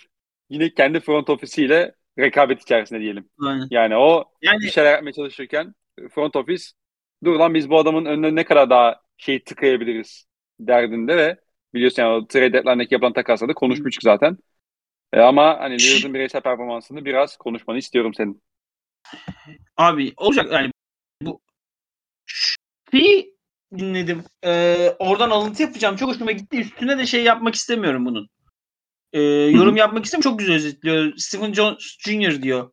S1: yine kendi front ofisiyle rekabet içerisinde diyelim.
S2: Aynen.
S1: Yani o yani... bir şeyler yapmaya çalışırken front ofis dur lan biz bu adamın önüne ne kadar daha şey tıkayabiliriz derdinde ve biliyorsun yani o trade deadline'daki yapılan takaslarda konuşmuştuk zaten. E ama hani Lillard'ın bireysel performansını biraz konuşmanı istiyorum senin.
S2: Abi olacak yani bu şeyi dinledim. Ee, oradan alıntı yapacağım. Çok hoşuma gitti. Üstüne de şey yapmak istemiyorum bunun. Ee, yorum yapmak istemiyorum. Çok güzel özetliyor. Stephen Jones Jr. diyor.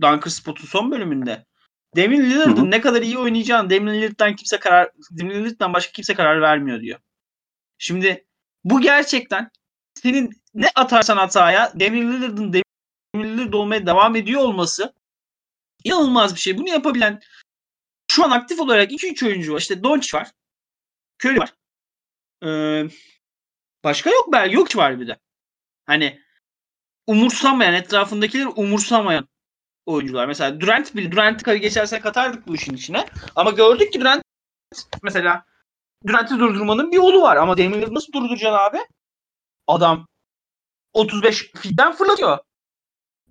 S2: Dunker Spot'un son bölümünde. Damian Lillard'ın ne kadar iyi oynayacağını Damian Lillard'dan kimse karar Damian Lillard'dan başka kimse karar vermiyor diyor. Şimdi bu gerçekten senin ne atarsan hataya Damian Lillard'ın Damian Lillard olmaya devam ediyor olması inanılmaz bir şey. Bunu yapabilen şu an aktif olarak 2-3 oyuncu var. İşte Doncic var. Curry var. Ee, başka yok belki. Yok var bir de. Hani umursamayan, etrafındakileri umursamayan oyuncular. Mesela Durant bile Durant'i geçerse katardık bu işin içine. Ama gördük ki Durant mesela Durant'i durdurmanın bir yolu var. Ama Damian Lillard nasıl durduracaksın abi? Adam 35 fitten fırlatıyor.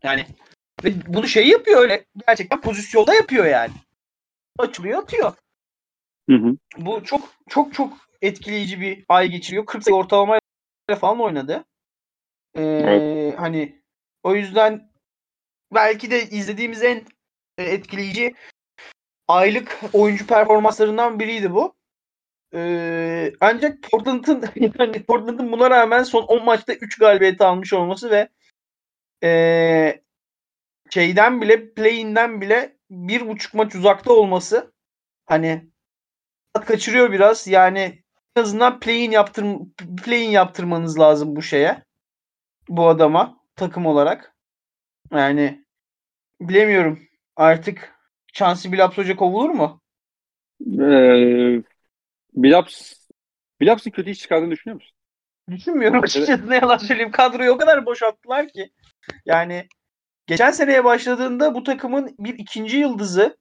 S2: Yani ve bunu şey yapıyor öyle. Gerçekten pozisyonda yapıyor yani. Açılıyor atıyor.
S1: Hı hı.
S2: Bu çok çok çok etkileyici bir ay geçiriyor. 40 sayı ortalamayla falan oynadı. Ee, evet. Hani o yüzden belki de izlediğimiz en e, etkileyici aylık oyuncu performanslarından biriydi bu. Ee, ancak Portland'ın yani Portland'ın buna rağmen son 10 maçta 3 galibiyet almış olması ve ee, şeyden bile play'inden bile bir buçuk maç uzakta olması hani kaçırıyor biraz. Yani en azından play'in yaptır play'in yaptırmanız lazım bu şeye. Bu adama takım olarak. Yani bilemiyorum. Artık Chauncey Billups Hoca kovulur mu?
S1: Ee, Billups Billups'ın kötü iş çıkardığını düşünüyor musun?
S2: Düşünmüyorum açıkçası ne yalan söyleyeyim. Kadroyu o kadar boşalttılar ki. Yani geçen seneye başladığında bu takımın bir ikinci yıldızı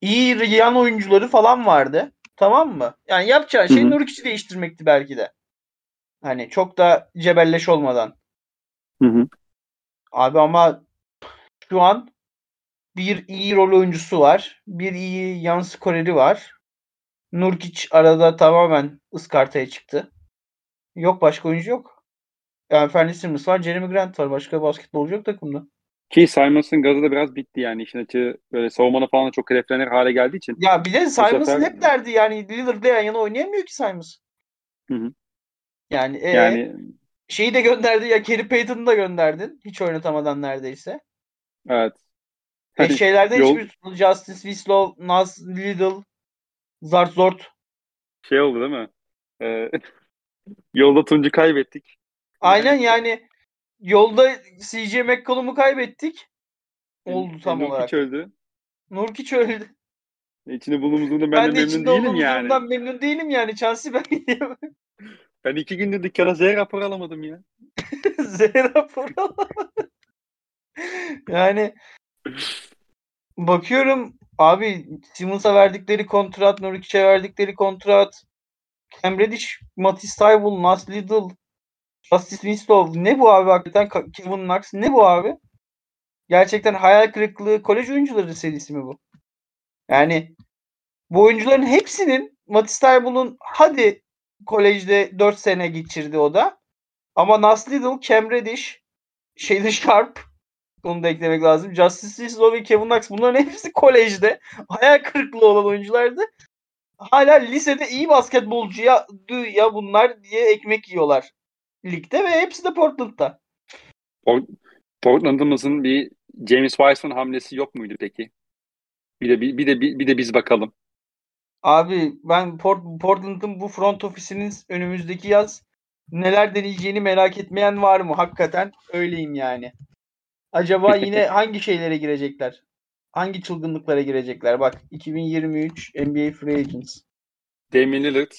S2: iyi yan oyuncuları falan vardı. Tamam mı? Yani yapacağı şey Nurkic'i değiştirmekti belki de. Hani çok da cebelleş olmadan.
S1: Hı hı.
S2: Abi ama şu an bir iyi rol oyuncusu var. Bir iyi yan skoreri var. Nurkic arada tamamen ıskartaya çıktı. Yok başka oyuncu yok. Yani Fernie Simmons var, Jeremy Grant var. Başka basketbolcu yok takımda.
S1: Ki Simons'ın gazı da biraz bitti yani. işin açığı böyle savunmana falan çok hedeflenir hale geldiği için.
S2: Ya bir de Simons'ın sefer... hep derdi yani Lillard'la yan yana oynayamıyor ki Simons.
S1: Hı hı.
S2: Yani, e, yani şeyi de gönderdi ya Kerry Payton'ı da gönderdin. Hiç oynatamadan neredeyse.
S1: Evet.
S2: E, şeylerde Yol... hiçbir Justice Winslow, Nas Lidl, Zart Zort.
S1: Şey oldu değil mi? Ee, yolda Tuncu kaybettik.
S2: Aynen yani yolda CJ McCollum'u kaybettik. Oldu tam
S1: Nurkic
S2: olarak.
S1: öldü.
S2: Nurkic öldü.
S1: İçinde bulunduğumuzda ben, ben de memnun değilim yani.
S2: Ben memnun değilim yani. Chelsea ben
S1: Ben iki gündür dükkana Z rapor alamadım ya.
S2: Z rapor yani bakıyorum abi Simmons'a verdikleri kontrat, Nurkic'e verdikleri kontrat, Cam Reddish, Matisse Tybul, Nas Lidl, Justice Winslow ne bu abi hakikaten Kevin Knox ne bu abi? Gerçekten hayal kırıklığı kolej oyuncuları serisi mi bu? Yani bu oyuncuların hepsinin Matisse Tybul'un hadi kolejde 4 sene geçirdi o da. Ama Nas Lidl, Cam Reddish, Shaden Sharp onu da eklemek lazım. Justice Winslow ve Kevin Knox bunların hepsi kolejde hayal kırıklığı olan oyunculardı. Hala lisede iyi basketbolcuya ya bunlar diye ekmek yiyorlar ligde ve hepsi de Portland'da.
S1: Portland'ımızın bir James Wiseman hamlesi yok muydu peki? Bir de bir, bir de bir, bir de biz bakalım.
S2: Abi ben Port, Portland'ın bu front ofisinin önümüzdeki yaz neler deneyeceğini merak etmeyen var mı? Hakikaten öyleyim yani. Acaba yine hangi şeylere girecekler? Hangi çılgınlıklara girecekler? Bak 2023 NBA Free Agents.
S1: Damian Lillard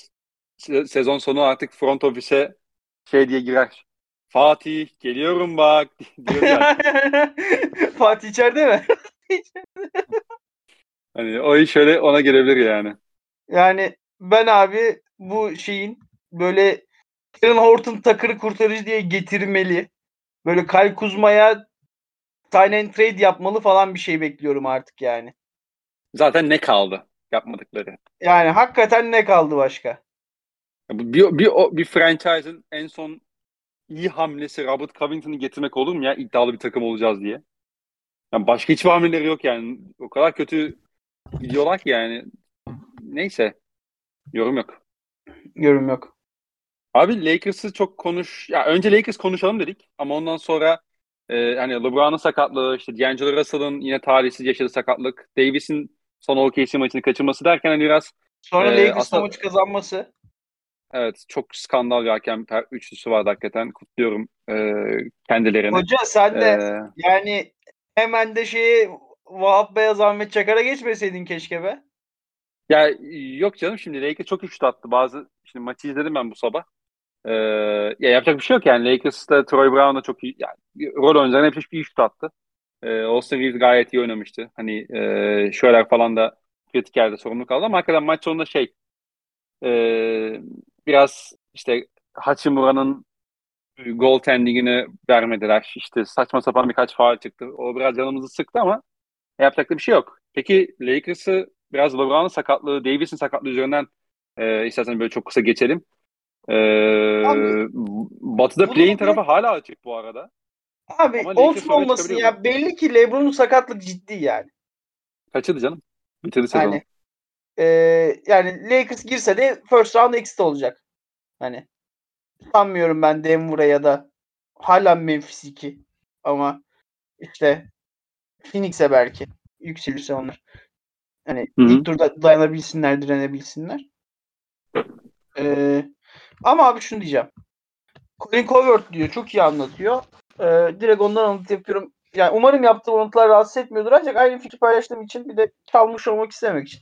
S1: sezon sonu artık front ofise şey diye girer. Fatih geliyorum bak diyor
S2: Fatih içeride mi?
S1: hani o iş şöyle ona gelebilir yani.
S2: Yani ben abi bu şeyin böyle Aaron Horton takırı kurtarıcı diye getirmeli. Böyle Kyle Kuzma'ya sign and trade yapmalı falan bir şey bekliyorum artık yani.
S1: Zaten ne kaldı yapmadıkları?
S2: Yani hakikaten ne kaldı başka?
S1: Bir, bir, bir, franchise'ın en son iyi hamlesi Robert Covington'ı getirmek olur mu ya iddialı bir takım olacağız diye. Yani başka hiçbir hamleleri yok yani. O kadar kötü gidiyorlar ki yani. Neyse. Yorum yok.
S2: Yorum yok.
S1: Abi Lakers'ı çok konuş... Ya önce Lakers konuşalım dedik ama ondan sonra e, hani LeBron'un sakatlığı, işte D'Angelo Russell'ın yine talihsiz yaşadığı sakatlık, Davis'in son OKC maçını kaçırması derken hani biraz
S2: Sonra e, Lakers'ın maçı kazanması.
S1: Evet çok skandal bir hakem üçlüsü vardı hakikaten. Kutluyorum e, kendilerini.
S2: Hoca sen de ee, yani hemen de şeyi Vahap Beyaz Ahmet Çakar'a geçmeseydin keşke be.
S1: Ya yok canım şimdi Lakers çok üçlü attı. Bazı şimdi maçı izledim ben bu sabah. Ee, ya yapacak bir şey yok yani. Lakers'ta Troy Brown da çok iyi yani rol oyuncularına hep bir şut attı. Ee, Austin Reeves gayet iyi oynamıştı. Hani e, şöyle falan da kritik yerde sorumlu kaldı ama hakikaten maç sonunda şey e, biraz işte Hachimura'nın goaltendingini vermediler. İşte saçma sapan birkaç faal çıktı. O biraz canımızı sıktı ama yapacak da bir şey yok. Peki Lakers'ı biraz LeBron'un sakatlığı, Davis'in sakatlığı üzerinden e, istersen böyle çok kısa geçelim. E, abi, Batı'da play'in tarafı hala açık bu arada.
S2: Abi olsun olmasın ya. Belli ki LeBron'un sakatlık ciddi yani.
S1: Kaçırdı canım? Bitirdi sezonu.
S2: Yani, e, yani Lakers girse de first round exit olacak. Hani sanmıyorum ben Denver'a ya da hala Memphis 2 ama işte Phoenix'e belki yükselirse onlar. Hani Hı-hı. ilk turda dayanabilsinler, direnebilsinler. Ee, ama abi şunu diyeceğim. Colin Covert diyor. Çok iyi anlatıyor. Ee, direkt ondan anlat yapıyorum. Yani umarım yaptığım anlatılar rahatsız etmiyordur. Ancak aynı fikri paylaştığım için bir de kalmış olmak istemek için.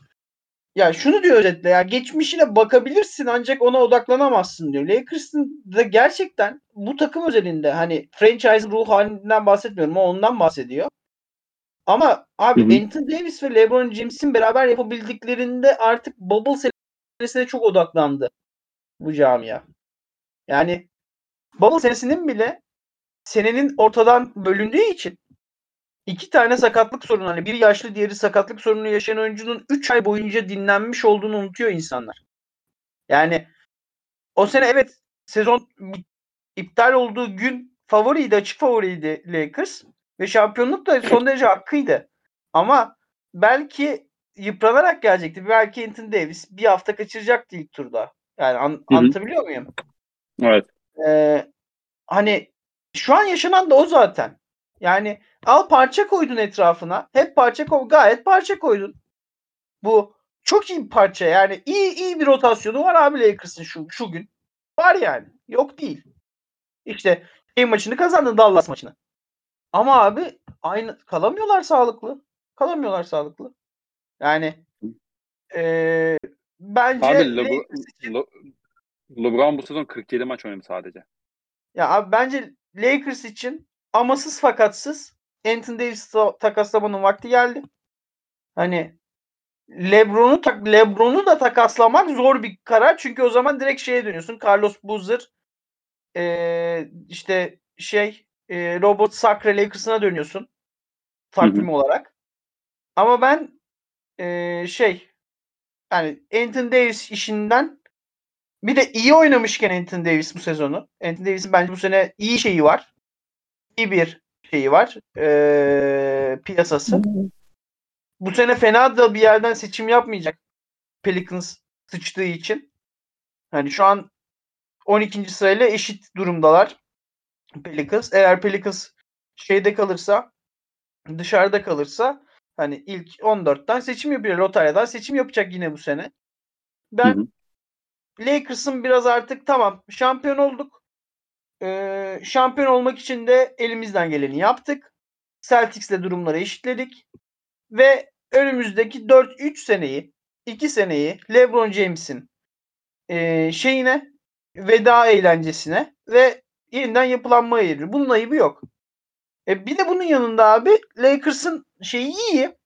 S2: Ya şunu diyor özetle ya geçmişine bakabilirsin ancak ona odaklanamazsın diyor. Lakers'ın da gerçekten bu takım özelinde hani franchise ruh halinden bahsetmiyorum ama ondan bahsediyor. Ama abi hı hı. Anthony Davis ve LeBron James'in beraber yapabildiklerinde artık bubble serisine çok odaklandı bu camia. Yani bubble serisinin bile senenin ortadan bölündüğü için iki tane sakatlık sorunu hani bir yaşlı diğeri sakatlık sorunu yaşayan oyuncunun 3 ay boyunca dinlenmiş olduğunu unutuyor insanlar. Yani o sene evet sezon iptal olduğu gün favoriydi açık favoriydi Lakers ve şampiyonluk da son derece hakkıydı. Ama belki yıpranarak gelecekti. Belki Anthony Davis bir hafta kaçıracaktı ilk turda. Yani an, anlatabiliyor muyum?
S1: Evet.
S2: Ee, hani şu an yaşanan da o zaten. Yani al parça koydun etrafına. Hep parça koy. Gayet parça koydun. Bu çok iyi bir parça. Yani iyi iyi bir rotasyonu var abi Lakers'ın şu, şu gün. Var yani. Yok değil. İşte şey maçını kazandın Dallas maçını. Ama abi aynı kalamıyorlar sağlıklı. Kalamıyorlar sağlıklı. Yani ee, bence
S1: abi Le- Le- LeBron bu sezon 47 maç oynadı sadece.
S2: Ya abi bence Lakers için amasız fakatsız Anthony Davis takaslamanın vakti geldi. Hani LeBron'u tak LeBron'u da takaslamak zor bir karar çünkü o zaman direkt şeye dönüyorsun. Carlos Boozer ee, işte şey e, Robert Sacre Lakers'ına dönüyorsun takvim olarak. Ama ben e, şey yani Anthony Davis işinden bir de iyi oynamışken Anthony Davis bu sezonu. Anthony Davis'in bence bu sene iyi şeyi var. İyi bir şeyi var. E, piyasası. Bu sene fena da bir yerden seçim yapmayacak. Pelicans sıçtığı için. Hani şu an 12. sırayla eşit durumdalar. Pelicans. Eğer Pelicans şeyde kalırsa dışarıda kalırsa hani ilk 14'ten seçim yapıyor. Lotaryadan seçim yapacak yine bu sene. Ben. Lakers'ın biraz artık tamam şampiyon olduk. Ee, şampiyon olmak için de elimizden geleni yaptık. Celtics'le durumları eşitledik. Ve önümüzdeki 4-3 seneyi 2 seneyi LeBron James'in e, şeyine veda eğlencesine ve yeniden yapılanmaya giriyor. Bunun ayıbı yok. E, bir de bunun yanında abi Lakers'ın şeyi iyi.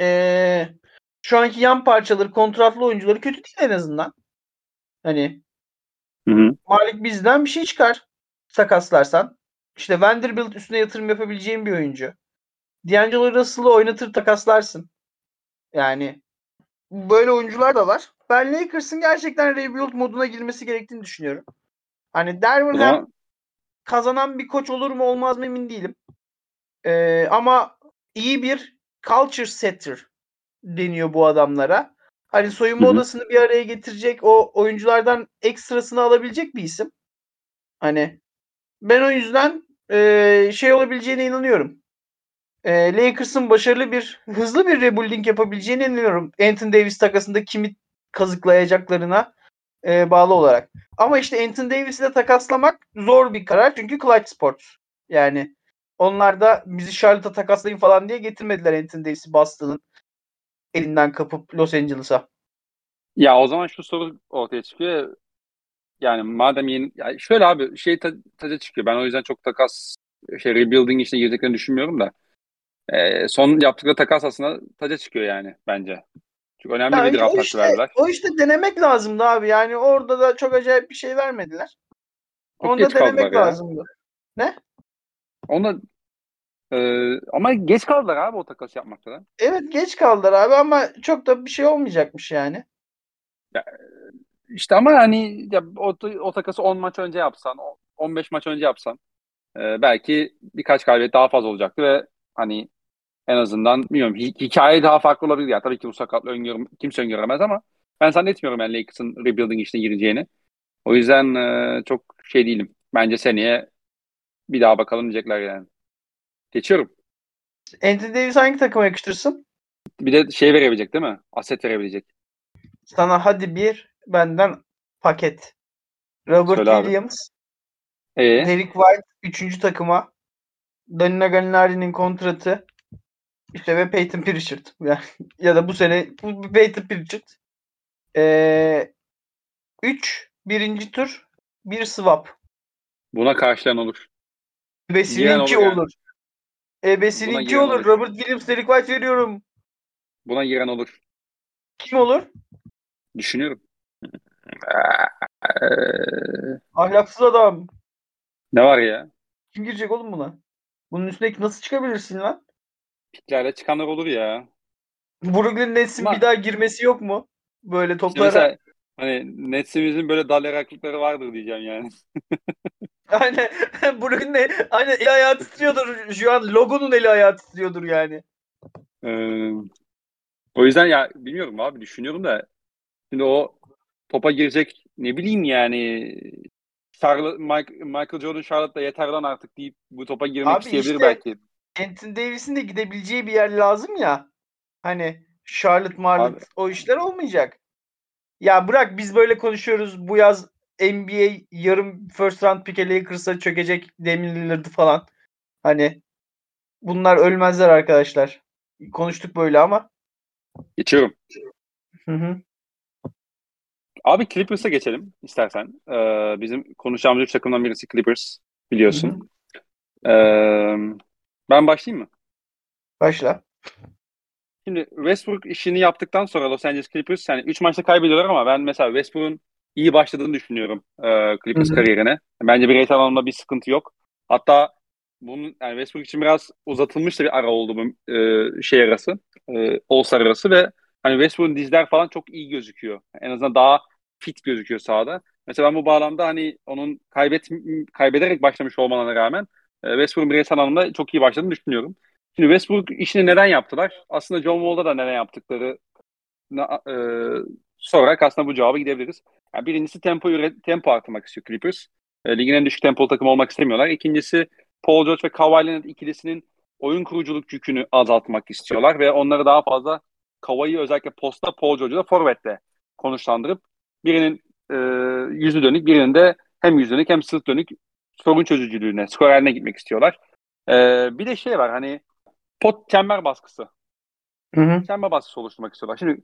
S2: E, şu anki yan parçaları, kontratlı oyuncuları kötü değil en azından. Hani hı hı. Malik bizden bir şey çıkar takaslarsan. İşte Vanderbilt üstüne yatırım yapabileceğin bir oyuncu. D'Angelo Russell'ı oynatır takaslarsın. Yani böyle oyuncular da var. Ben Lakers'ın gerçekten rebuild moduna girmesi gerektiğini düşünüyorum. Hani hem kazanan bir koç olur mu olmaz mı emin değilim. Ee, ama iyi bir culture setter deniyor bu adamlara. Hani soyunma Hı-hı. odasını bir araya getirecek, o oyunculardan ekstrasını alabilecek bir isim. Hani ben o yüzden e, şey olabileceğine inanıyorum. E, Lakers'ın başarılı bir, hızlı bir rebuilding yapabileceğine inanıyorum. Anthony Davis takasında kimi kazıklayacaklarına e, bağlı olarak. Ama işte Anthony Davis'i de takaslamak zor bir karar çünkü Clyde Sports. Yani onlar da bizi Charlotte'a takaslayın falan diye getirmediler Anthony Davis'i Boston'ın elinden kapıp Los Angeles'a.
S1: Ya o zaman şu soru ortaya çıkıyor. Yani madem yeni yani şöyle abi şey taca çıkıyor. Ben o yüzden çok takas şey rebuilding işine girdiklerini düşünmüyorum da. E, son yaptıkları takas aslında taca çıkıyor yani bence. Çünkü önemli yani bir draft
S2: işte, verdiler. O işte denemek lazımdı abi. Yani orada da çok acayip bir şey vermediler. Çok Onu da denemek lazımdı. Ya. Ne?
S1: Onu e, ama geç kaldılar abi o takas yapmakta da.
S2: Evet geç kaldılar abi ama çok da bir şey olmayacakmış yani.
S1: Ya, işte ama hani ya, o, o takası 10 maç önce yapsan, 15 maç önce yapsan e, belki birkaç galibiyet daha fazla olacaktı ve hani en azından bilmiyorum hikaye daha farklı olabilir. Ya. Tabii ki bu sakatlığı öngörüm, kimse öngöremez ama ben zannetmiyorum yani Lakers'ın rebuilding işine gireceğini. O yüzden e, çok şey değilim. Bence seneye bir daha bakalım diyecekler yani. Geçiyorum.
S2: Anthony Davis hangi takıma yakıştırsın?
S1: Bir de şey verebilecek değil mi? Aset verebilecek.
S2: Sana hadi bir benden paket. Robert Söyle Williams. Ee? Derek White 3. takıma. Danilo Gallinari'nin kontratı. İşte ve Peyton Pritchard. ya da bu sene bu Peyton Pritchard. Ee, 3 birinci tur bir swap.
S1: Buna karşılayan olur.
S2: Ebesininki olur. olur. Yani. Ebesininki olur. olur. Robert Williams, Derek White veriyorum.
S1: Buna giren olur.
S2: Kim olur?
S1: Düşünüyorum.
S2: Ahlaksız adam.
S1: Ne var ya?
S2: Kim girecek oğlum buna? Bunun üstüne nasıl çıkabilirsin lan?
S1: Piklerle çıkanlar olur ya.
S2: Brooklyn Nets'in Ama... bir daha girmesi yok mu? Böyle toplara. Mesela,
S1: hani Nets'imizin böyle dal yaraklıkları vardır diyeceğim yani.
S2: Aynen. Brooklyn ne? Aynen eli ayağı titriyordur. Şu an logonun eli ayağı titriyordur yani.
S1: Ee, o yüzden ya bilmiyorum abi düşünüyorum da şimdi o topa girecek ne bileyim yani Charlotte, Michael Jordan Charlotte'da yeter lan artık deyip bu topa girmek Abi isteyebilir işte, belki.
S2: Anthony Davis'in de gidebileceği bir yer lazım ya. Hani Charlotte Marlotte Abi. o işler olmayacak. Ya bırak biz böyle konuşuyoruz. Bu yaz NBA yarım first round pick'e Lakers'a çökecek Lillard'ı falan. Hani bunlar ölmezler arkadaşlar. Konuştuk böyle ama.
S1: Geçiyorum. Hı hı. Abi Clippers'a geçelim istersen. Ee, bizim konuşacağımız üç takımdan birisi Clippers biliyorsun. Ee, ben başlayayım mı?
S2: Başla.
S1: Şimdi Westbrook işini yaptıktan sonra Los Angeles Clippers yani 3 maçta kaybediyorlar ama ben mesela Westbrook'un iyi başladığını düşünüyorum e, Clippers Hı-hı. kariyerine. Bence bireysel anlamda bir sıkıntı yok. Hatta bunun yani Westbrook için biraz uzatılmış da bir ara oldu bu e, şey arası. E, All-Star arası ve hani Westbrook'un dizler falan çok iyi gözüküyor. En azından daha fit gözüküyor sahada. Mesela ben bu bağlamda hani onun kaybet kaybederek başlamış olmalarına rağmen Westbrook'un bireysel anlamda çok iyi başladığını düşünüyorum. Şimdi Westbrook işini neden yaptılar? Aslında John Wall'da da neden yaptıkları e, sorarak aslında bu cevaba gidebiliriz. Yani birincisi tempo tempo artırmak istiyor Clippers. E, ligin en düşük tempolu takım olmak istemiyorlar. İkincisi Paul George ve Kawhi Leonard ikilisinin oyun kuruculuk yükünü azaltmak istiyorlar ve onları daha fazla Kawhi'yi özellikle posta Paul George'u da forvette konuşlandırıp birinin e, yüzü dönük birinin de hem yüz dönük hem sırt dönük sorun çözücülüğüne, skorerine gitmek istiyorlar. E, bir de şey var hani pot çember baskısı. Hı hı. Çember baskısı oluşturmak istiyorlar. Şimdi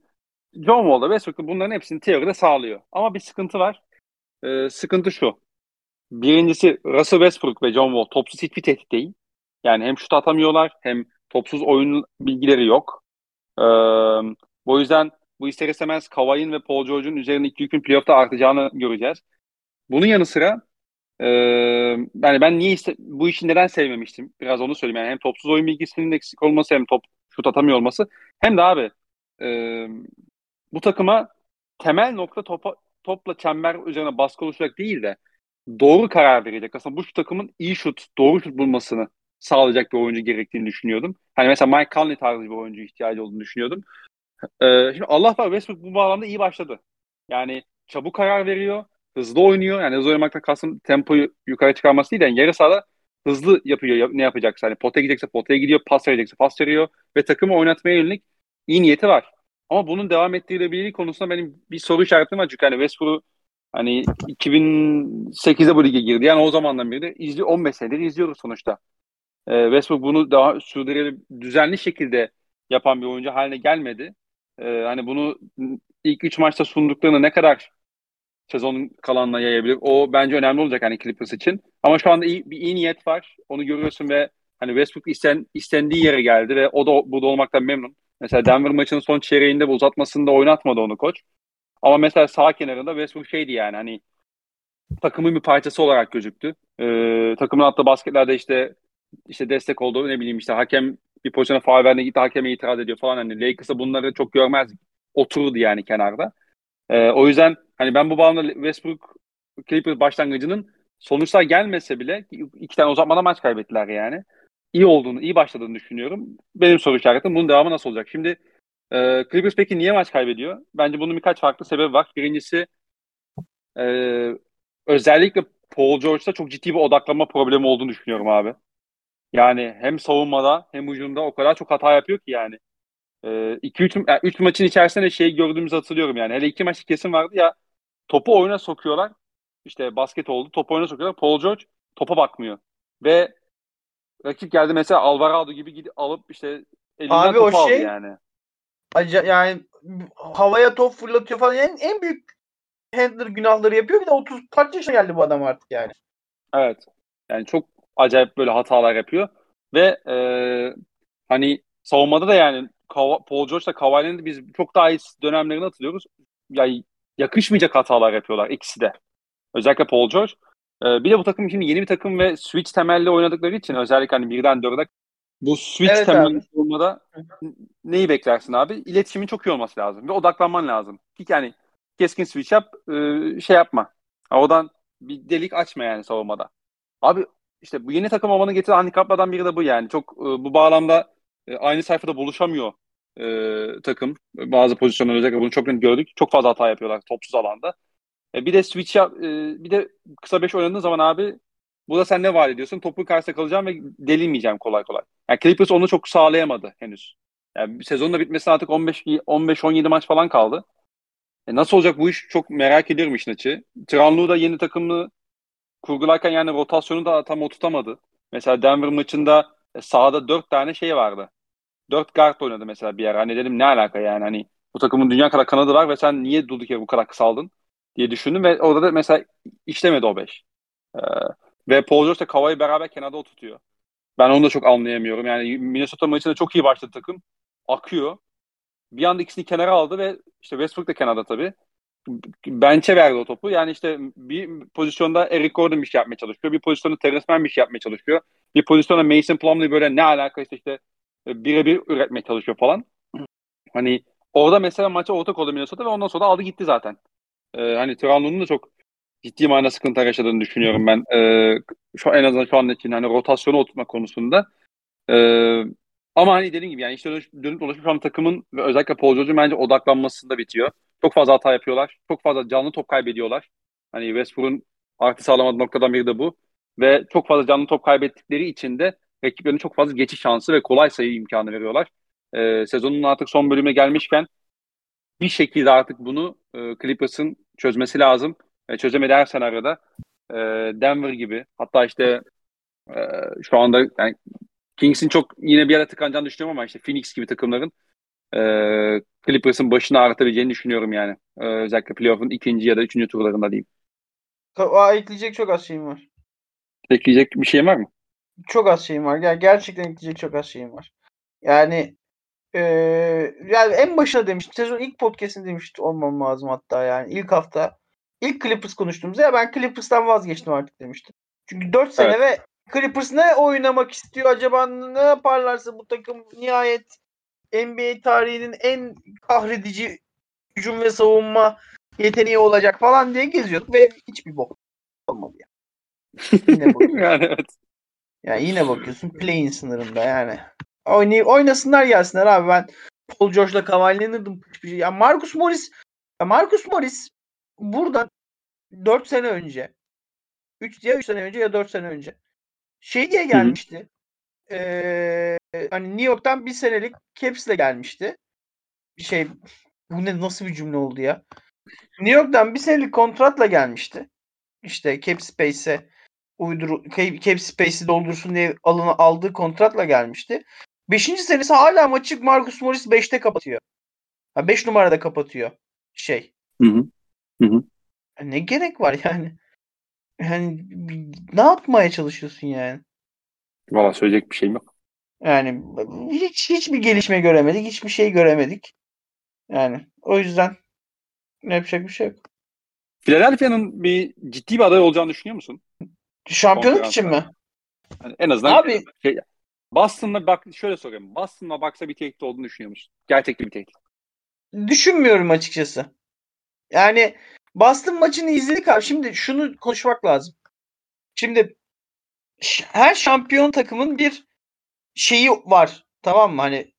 S1: John Wall'da Westbrook'ta bunların hepsini teoride sağlıyor. Ama bir sıkıntı var. E, sıkıntı şu. Birincisi Russell Westbrook ve John Wall topsuz hiçbir tehdit değil. Yani hem şut atamıyorlar hem topsuz oyun bilgileri yok. Ee, o yüzden bu ister istemez Kawhi'nin ve Paul George'un üzerinde iki yükün playoff'ta artacağını göreceğiz. Bunun yanı sıra e, yani ben niye bu işi neden sevmemiştim? Biraz onu söyleyeyim. Yani hem topsuz oyun bilgisinin eksik olması hem top şut atamıyor olması hem de abi e, bu takıma temel nokta topa, topla çember üzerine baskı oluşacak değil de doğru karar verecek. Aslında bu takımın iyi şut, doğru şut bulmasını sağlayacak bir oyuncu gerektiğini düşünüyordum. Hani mesela Mike Conley tarzı bir oyuncu ihtiyacı olduğunu düşünüyordum. Ee, şimdi Allah var Westbrook bu bağlamda iyi başladı. Yani çabuk karar veriyor, hızlı oynuyor. Yani hızlı oynamaktan kastım tempoyu yukarı çıkarması değil. Yani yarı sahada hızlı yapıyor ne yapacaksa. Hani potaya gidecekse potaya gidiyor, pas verecekse pas veriyor ve takımı oynatmaya yönelik iyi niyeti var. Ama bunun devam ettirilebilirliği konusunda benim bir soru işaretim var. Çünkü hani Westbrook'u hani 2008'de bu lige girdi. Yani o zamandan beri de izli 15 senedir izliyoruz sonuçta. Ee, Westbrook bunu daha sürdürülebilir, düzenli şekilde yapan bir oyuncu haline gelmedi. Ee, hani bunu ilk 3 maçta sunduklarını ne kadar sezonun kalanına yayabilir. O bence önemli olacak hani Clippers için. Ama şu anda iyi, bir iyi niyet var. Onu görüyorsun ve hani Westbrook isten, istendiği yere geldi ve o da burada olmaktan memnun. Mesela Denver maçının son çeyreğinde bu uzatmasında oynatmadı onu koç. Ama mesela sağ kenarında Westbrook şeydi yani hani takımın bir parçası olarak gözüktü. Ee, takımın attığı basketlerde işte işte destek oldu ne bileyim işte hakem bir pozisyona faal verdiğinde gitti hakeme itiraz ediyor falan hani Lakers'a bunları çok görmez otururdu yani kenarda. Ee, o yüzden hani ben bu bağlamda Westbrook Clippers başlangıcının sonuçlar gelmese bile iki tane uzatmada maç kaybettiler yani. İyi olduğunu, iyi başladığını düşünüyorum. Benim soru işaretim bunun devamı nasıl olacak? Şimdi e, Clippers peki niye maç kaybediyor? Bence bunun birkaç farklı sebebi var. Birincisi e, özellikle Paul George'da çok ciddi bir odaklanma problemi olduğunu düşünüyorum abi. Yani hem savunmada hem hücumda o kadar çok hata yapıyor ki yani. 2-3 e, yani üç maçın içerisinde şey gördüğümüzü hatırlıyorum yani. Hele iki maç kesin vardı ya topu oyuna sokuyorlar. İşte basket oldu. Topu oyuna sokuyorlar. Paul George topa bakmıyor. Ve rakip geldi mesela Alvarado gibi gidip alıp işte elinden Abi topu o şey, yani.
S2: Acı, yani havaya top fırlatıyor falan. En, en büyük handler günahları yapıyor. Bir de 30 kaç yaşına geldi bu adam artık yani.
S1: Evet. Yani çok acayip böyle hatalar yapıyor. Ve e, hani savunmada da yani Paul George'la Kawhi'nin biz çok daha iyi dönemlerini hatırlıyoruz. Yani yakışmayacak hatalar yapıyorlar ikisi de. Özellikle Paul George. Ee, bir de bu takım şimdi yeni bir takım ve switch temelli oynadıkları için özellikle hani birden dörde bu switch evet, temelli olmada neyi beklersin abi? İletişimin çok iyi olması lazım ve odaklanman lazım. Yani keskin switch yap, e, şey yapma. Odan bir delik açma yani savunmada. Abi işte bu yeni takım olmanın getirdiği handikaplardan biri de bu yani. Çok e, bu bağlamda e, aynı sayfada buluşamıyor e, takım. Bazı pozisyonlar özellikle bunu çok net gördük. Çok fazla hata yapıyorlar topsuz alanda. E, bir de switch yap, e, bir de kısa beş oynadığın zaman abi burada sen ne vaat ediyorsun? Topu karşısında kalacağım ve delinmeyeceğim kolay kolay. Yani Clippers onu çok sağlayamadı henüz. Yani sezonun da bitmesine artık 15 15-17 maç falan kaldı. E nasıl olacak bu iş çok merak ediyorum işin açı. Tranlu da yeni takımı kurgularken yani rotasyonu da tam oturtamadı. Mesela Denver maçında e, sahada dört tane şey vardı. Dört guard oynadı mesela bir yer. Hani dedim ne alaka yani hani bu takımın dünya kadar kanadı var ve sen niye durduk yere bu kadar kısaldın diye düşündüm ve orada da mesela işlemedi o beş. Ee, ve Paul George ile Kawhi beraber kenarda oturtuyor. Ben onu da çok anlayamıyorum. Yani Minnesota maçında çok iyi başladı takım. Akıyor. Bir anda ikisini kenara aldı ve işte Westbrook da kenarda tabii. Bench'e verdi o topu. Yani işte bir pozisyonda Eric Gordon bir şey yapmaya çalışıyor. Bir pozisyonda Terrence Mann bir şey yapmaya çalışıyor. Bir pozisyonda Mason Plumlee böyle ne alakası işte e, birebir üretmeye çalışıyor falan. Hani orada mesela maça ortak oldu Minnesota ve ondan sonra aldı gitti zaten. Ee, hani Tranlo'nun da çok ciddi manada sıkıntı yaşadığını düşünüyorum ben. Ee, şu en azından şu an için hani rotasyonu oturtma konusunda. Ee, ama hani dediğim gibi yani işte dönüp, dönüp dolaşıp şu an takımın ve özellikle Paul George'un bence odaklanmasında bitiyor. Çok fazla hata yapıyorlar. Çok fazla canlı top kaybediyorlar. Hani Westbrook'un artı sağlamadığı noktadan biri de bu. Ve çok fazla canlı top kaybettikleri için de rakiplerine çok fazla geçiş şansı ve kolay sayı imkanı veriyorlar. Ee, sezonun artık son bölüme gelmişken bir şekilde artık bunu e, Clippers'ın çözmesi lazım. E, çözemedi her senaryoda e, Denver gibi hatta işte e, şu anda yani Kings'in çok yine bir ara tıkanacağını düşünüyorum ama işte Phoenix gibi takımların e, Clippers'ın başını ağrıtabileceğini düşünüyorum yani. E, özellikle playoff'un ikinci ya da üçüncü turlarında diyeyim.
S2: Aa, ekleyecek çok az şeyim var.
S1: Ekleyecek bir şeyim var mı?
S2: Çok az şeyim var. Yani gerçekten ekleyecek çok az şeyim var. Yani ee, yani en başına demiştim. Sezon ilk podcast'ini demiştim olmam lazım hatta yani. ilk hafta. ilk Clippers konuştuğumuzda ya ben Clippers'tan vazgeçtim artık demiştim. Çünkü 4 sene evet. ve Clippers ne oynamak istiyor acaba ne yaparlarsa bu takım nihayet NBA tarihinin en kahredici hücum ve savunma yeteneği olacak falan diye geziyorduk ve hiçbir bok olmadı ya. Yine yani evet. Ya yine bakıyorsun play'in sınırında yani. Oynay oynasınlar gelsinler abi ben Paul George'la Kawhi Leonard'ın ya Marcus Morris ya Marcus Morris buradan 4 sene önce 3 ya 3 sene önce ya 4 sene önce şey diye gelmişti. Ee, hani New York'tan bir senelik Caps'le gelmişti. Bir şey bu ne nasıl bir cümle oldu ya? New York'tan bir senelik kontratla gelmişti. İşte Cap Space'e uyduru Cap Space'i doldursun diye alını aldığı kontratla gelmişti. Beşinci senesi hala maçı Marcus Morris 5'te kapatıyor. 5 numarada kapatıyor şey.
S1: Hı hı. Hı hı.
S2: Ne gerek var yani? Yani ne yapmaya çalışıyorsun yani?
S1: Valla söyleyecek bir şeyim yok.
S2: Yani hiç hiçbir gelişme göremedik, hiçbir şey göremedik. Yani o yüzden yapacak bir şey yok.
S1: Philadelphia'nın bir ciddi bir aday olacağını düşünüyor musun?
S2: Şampiyonluk için mi?
S1: Yani en azından Abi, şey, Boston'la bak şöyle sorayım. Boston'la baksa bir tehdit olduğunu düşünüyor musun? Gerçekten bir tehdit.
S2: Düşünmüyorum açıkçası. Yani Boston maçını izledik abi. Şimdi şunu konuşmak lazım. Şimdi her şampiyon takımın bir şeyi var. Tamam mı? Hani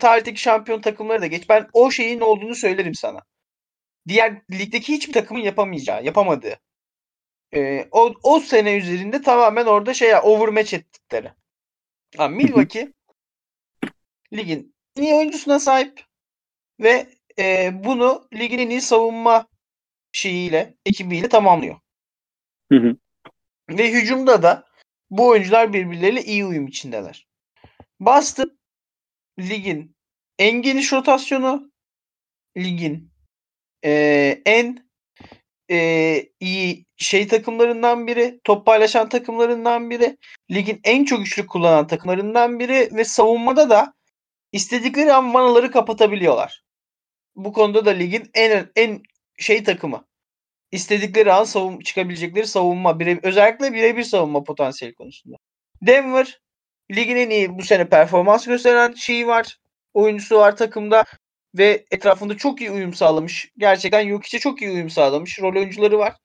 S2: tarihteki şampiyon takımları da geç. Ben o şeyin olduğunu söylerim sana. Diğer ligdeki hiçbir takımın yapamayacağı, yapamadığı. Ee, o, o sene üzerinde tamamen orada şey ya overmatch ettikleri. Ha, Milwaukee ligin en iyi oyuncusuna sahip ve e, bunu ligin en iyi savunma şeyiyle, ekibiyle tamamlıyor.
S1: Hı hı.
S2: Ve hücumda da bu oyuncular birbirleriyle iyi uyum içindeler. Boston ligin en geniş rotasyonu, ligin e, en e, iyi şey takımlarından biri, top paylaşan takımlarından biri, ligin en çok üçlük kullanan takımlarından biri ve savunmada da istedikleri an vanaları kapatabiliyorlar. Bu konuda da ligin en en şey takımı. İstedikleri an savun çıkabilecekleri savunma, bire, özellikle birebir savunma potansiyeli konusunda. Denver ligin en iyi bu sene performans gösteren şeyi var. Oyuncusu var takımda ve etrafında çok iyi uyum sağlamış. Gerçekten Jokic'e çok iyi uyum sağlamış. Rol oyuncuları var.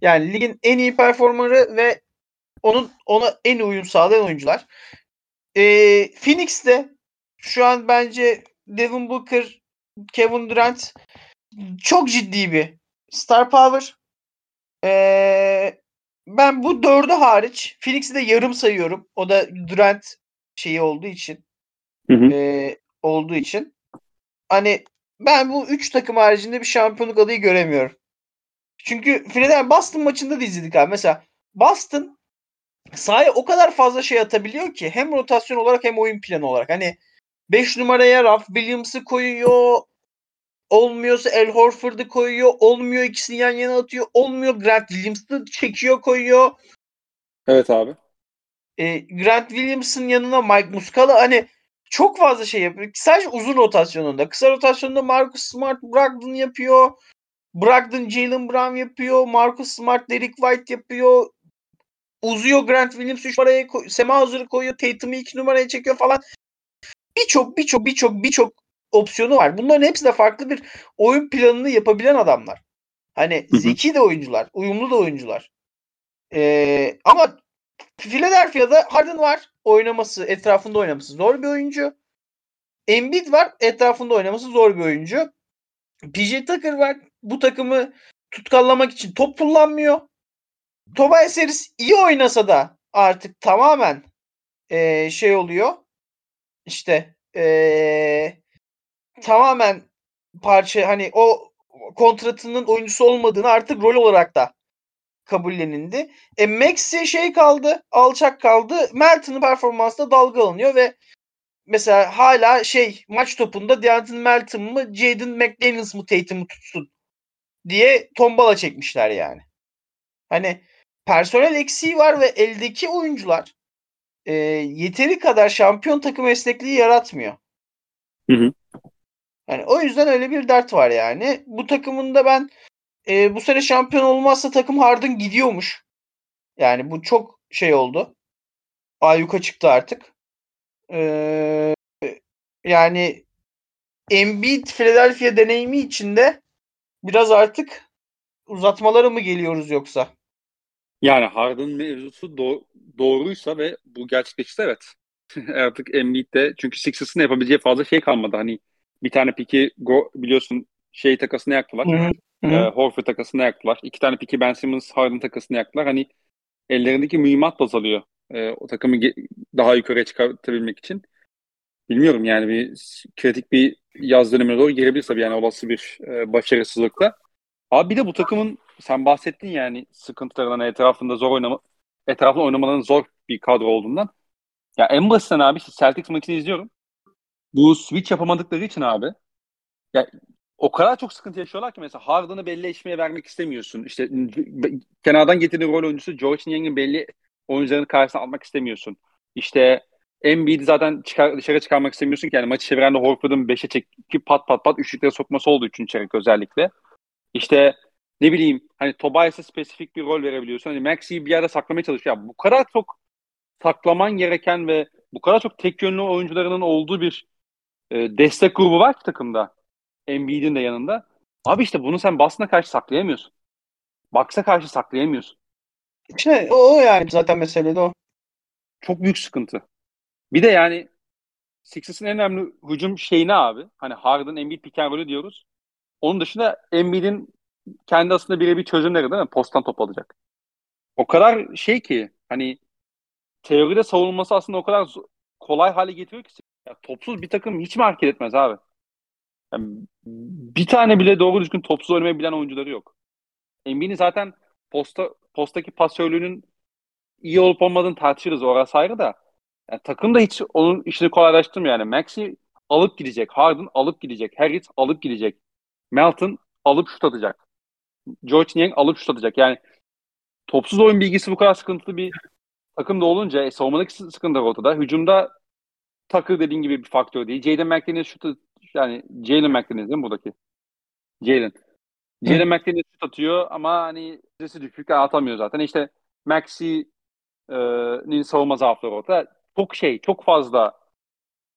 S2: Yani ligin en iyi performanı ve onun ona en uyum sağlayan oyuncular. Ee, Phoenix'te şu an bence Devin Booker, Kevin Durant çok ciddi bir star power. Ee, ben bu dördü hariç Phoenix'i de yarım sayıyorum. O da Durant şeyi olduğu için.
S1: Hı hı.
S2: E, olduğu için. Hani ben bu üç takım haricinde bir şampiyonluk adayı göremiyorum. Çünkü Philadelphia Boston maçında da izledik abi. Mesela Boston sahaya o kadar fazla şey atabiliyor ki hem rotasyon olarak hem oyun planı olarak. Hani 5 numaraya Ralph Williams'ı koyuyor. Olmuyorsa El Horford'u koyuyor. Olmuyor ikisini yan yana atıyor. Olmuyor Grant Williams'ı çekiyor koyuyor.
S1: Evet abi.
S2: E, Grant Williams'ın yanına Mike Muscala hani çok fazla şey yapıyor. Sadece uzun rotasyonunda. Kısa rotasyonunda Marcus Smart Brogdon yapıyor. Brogdon Jalen Brown yapıyor. Marcus Smart Derek White yapıyor. Uzuyor Grant Williams 3 numaraya koy- Sema Hazır'ı koyuyor. Tatum'u 2 numaraya çekiyor falan. Birçok birçok birçok birçok opsiyonu var. Bunların hepsi de farklı bir oyun planını yapabilen adamlar. Hani zeki de oyuncular, uyumlu da oyuncular. Ee, ama Philadelphia'da Harden var. Oynaması, etrafında oynaması zor bir oyuncu. Embiid var. Etrafında oynaması zor bir oyuncu. PJ Tucker var. Bu takımı tutkallamak için top kullanmıyor. Tobias Harris iyi oynasa da artık tamamen ee, şey oluyor. İşte ee, tamamen parça hani o kontratının oyuncusu olmadığını artık rol olarak da kabullenildi. E Maxi şey kaldı, alçak kaldı. Melton'un performansı da alınıyor ve mesela hala şey maç topunda Deandre Melton mı Jaden McDaniels mı Tatum'u tutsun diye tombala çekmişler yani. Hani personel eksiği var ve eldeki oyuncular e, yeteri kadar şampiyon takım esnekliği yaratmıyor.
S1: Hı hı.
S2: Yani o yüzden öyle bir dert var yani. Bu takımın da ben e, bu sene şampiyon olmazsa takım Harden gidiyormuş. Yani bu çok şey oldu. Ayyuka çıktı artık. Ee, yani Embiid Philadelphia deneyimi içinde biraz artık uzatmaları mı geliyoruz yoksa?
S1: Yani Harden mevzusu do- doğruysa ve bu gerçekleşirse evet. artık Embiid'de çünkü Sixers'ın yapabileceği fazla şey kalmadı. Hani Bir tane piki go, biliyorsun şey takasını yaktılar. E, Horford takasını yaktılar. İki tane piki Ben Simmons Harden takasını yaktılar. Hani ellerindeki mühimmat azalıyor. E, o takımı daha yukarıya çıkartabilmek için. Bilmiyorum yani bir kritik bir yaz dönemine doğru girebilirse tabii yani olası bir e, başarısızlıkla. Abi bir de bu takımın sen bahsettin yani sıkıntılarından etrafında zor oynama etrafında oynamanın zor bir kadro olduğundan. Ya en basitten abi Celtics maçını izliyorum. Bu switch yapamadıkları için abi ya o kadar çok sıkıntı yaşıyorlar ki mesela Harden'ı belli eşmeye vermek istemiyorsun. İşte kenardan getirdiğin rol oyuncusu George Niang'in belli oyuncularını karşısına almak istemiyorsun. İşte Embiid'i zaten çıkar, dışarı çıkarmak istemiyorsun ki yani maçı çevirende Horford'un 5'e çekip pat pat pat üçlüklere sokması oldu 3. çeyrek özellikle. İşte ne bileyim hani Tobias'a spesifik bir rol verebiliyorsun. Hani Maxi'yi bir yerde saklamaya çalışıyor. Ya bu kadar çok saklaman gereken ve bu kadar çok tek yönlü oyuncularının olduğu bir e, destek grubu var ki takımda. Embiid'in de yanında. Abi işte bunu sen Boston'a karşı saklayamıyorsun. Bucks'a karşı saklayamıyorsun.
S2: İşte o yani zaten mesele de o.
S1: Çok büyük sıkıntı. Bir de yani Sixers'ın en önemli hücum şeyi ne abi? Hani Harden, Embiid pick and diyoruz. Onun dışında Embiid'in kendi aslında birebir çözümleri değil mi? Posttan top alacak. O kadar şey ki hani teoride savunması aslında o kadar kolay hale getiriyor ki ya, topsuz bir takım hiç mi hareket etmez abi? Yani bir tane bile doğru düzgün topsuz oynamayı bilen oyuncuları yok. Embiid'in zaten posta postaki pasörlüğünün iyi olup olmadığını tartışırız orası ayrı da. Yani takım da hiç onun işini kolaylaştırmıyor yani. Maxi alıp gidecek. Harden alıp gidecek. Harris alıp gidecek. Melton alıp şut atacak. George Niang alıp şut atacak. Yani topsuz oyun bilgisi bu kadar sıkıntılı bir takımda olunca e, savunmadaki sıkıntı ortada. Hücumda takı dediğin gibi bir faktör değil. Jaden McDaniels şut yani Jalen McDaniels değil mi buradaki? Jalen. Jalen McDaniels şut atıyor ama hani sesi düşük atamıyor zaten. İşte Maxi'nin savunma zaafları ortada. Çok şey, çok fazla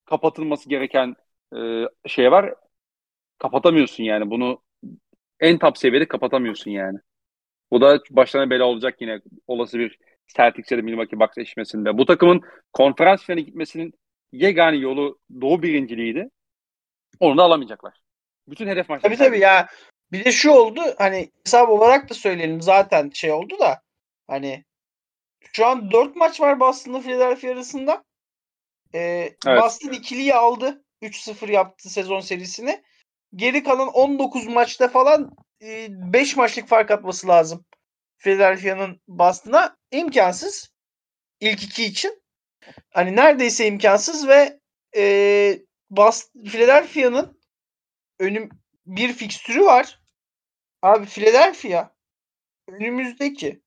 S1: kapatılması gereken e, şey var. Kapatamıyorsun yani. Bunu en top seviyede kapatamıyorsun yani. Bu da başlarına bela olacak yine olası bir Celtics ya da Milwaukee Bucks eşleşmesinde. Bu takımın konferans finaline gitmesinin yegane yolu Doğu birinciliğiydi. Onu da alamayacaklar. Bütün hedef maçları.
S2: Tabii tabii ya. Bir de şu oldu hani hesap olarak da söyleyelim zaten şey oldu da hani şu an 4 maç var Boston'la Philadelphia arasında. Ee, evet. Boston ikiliyi aldı. 3-0 yaptı sezon serisini. Geri kalan 19 maçta falan 5 e, maçlık fark atması lazım. Philadelphia'nın Boston'a imkansız. İlk iki için. Hani neredeyse imkansız ve e, Boston, Philadelphia'nın önüm bir fikstürü var. Abi Philadelphia önümüzdeki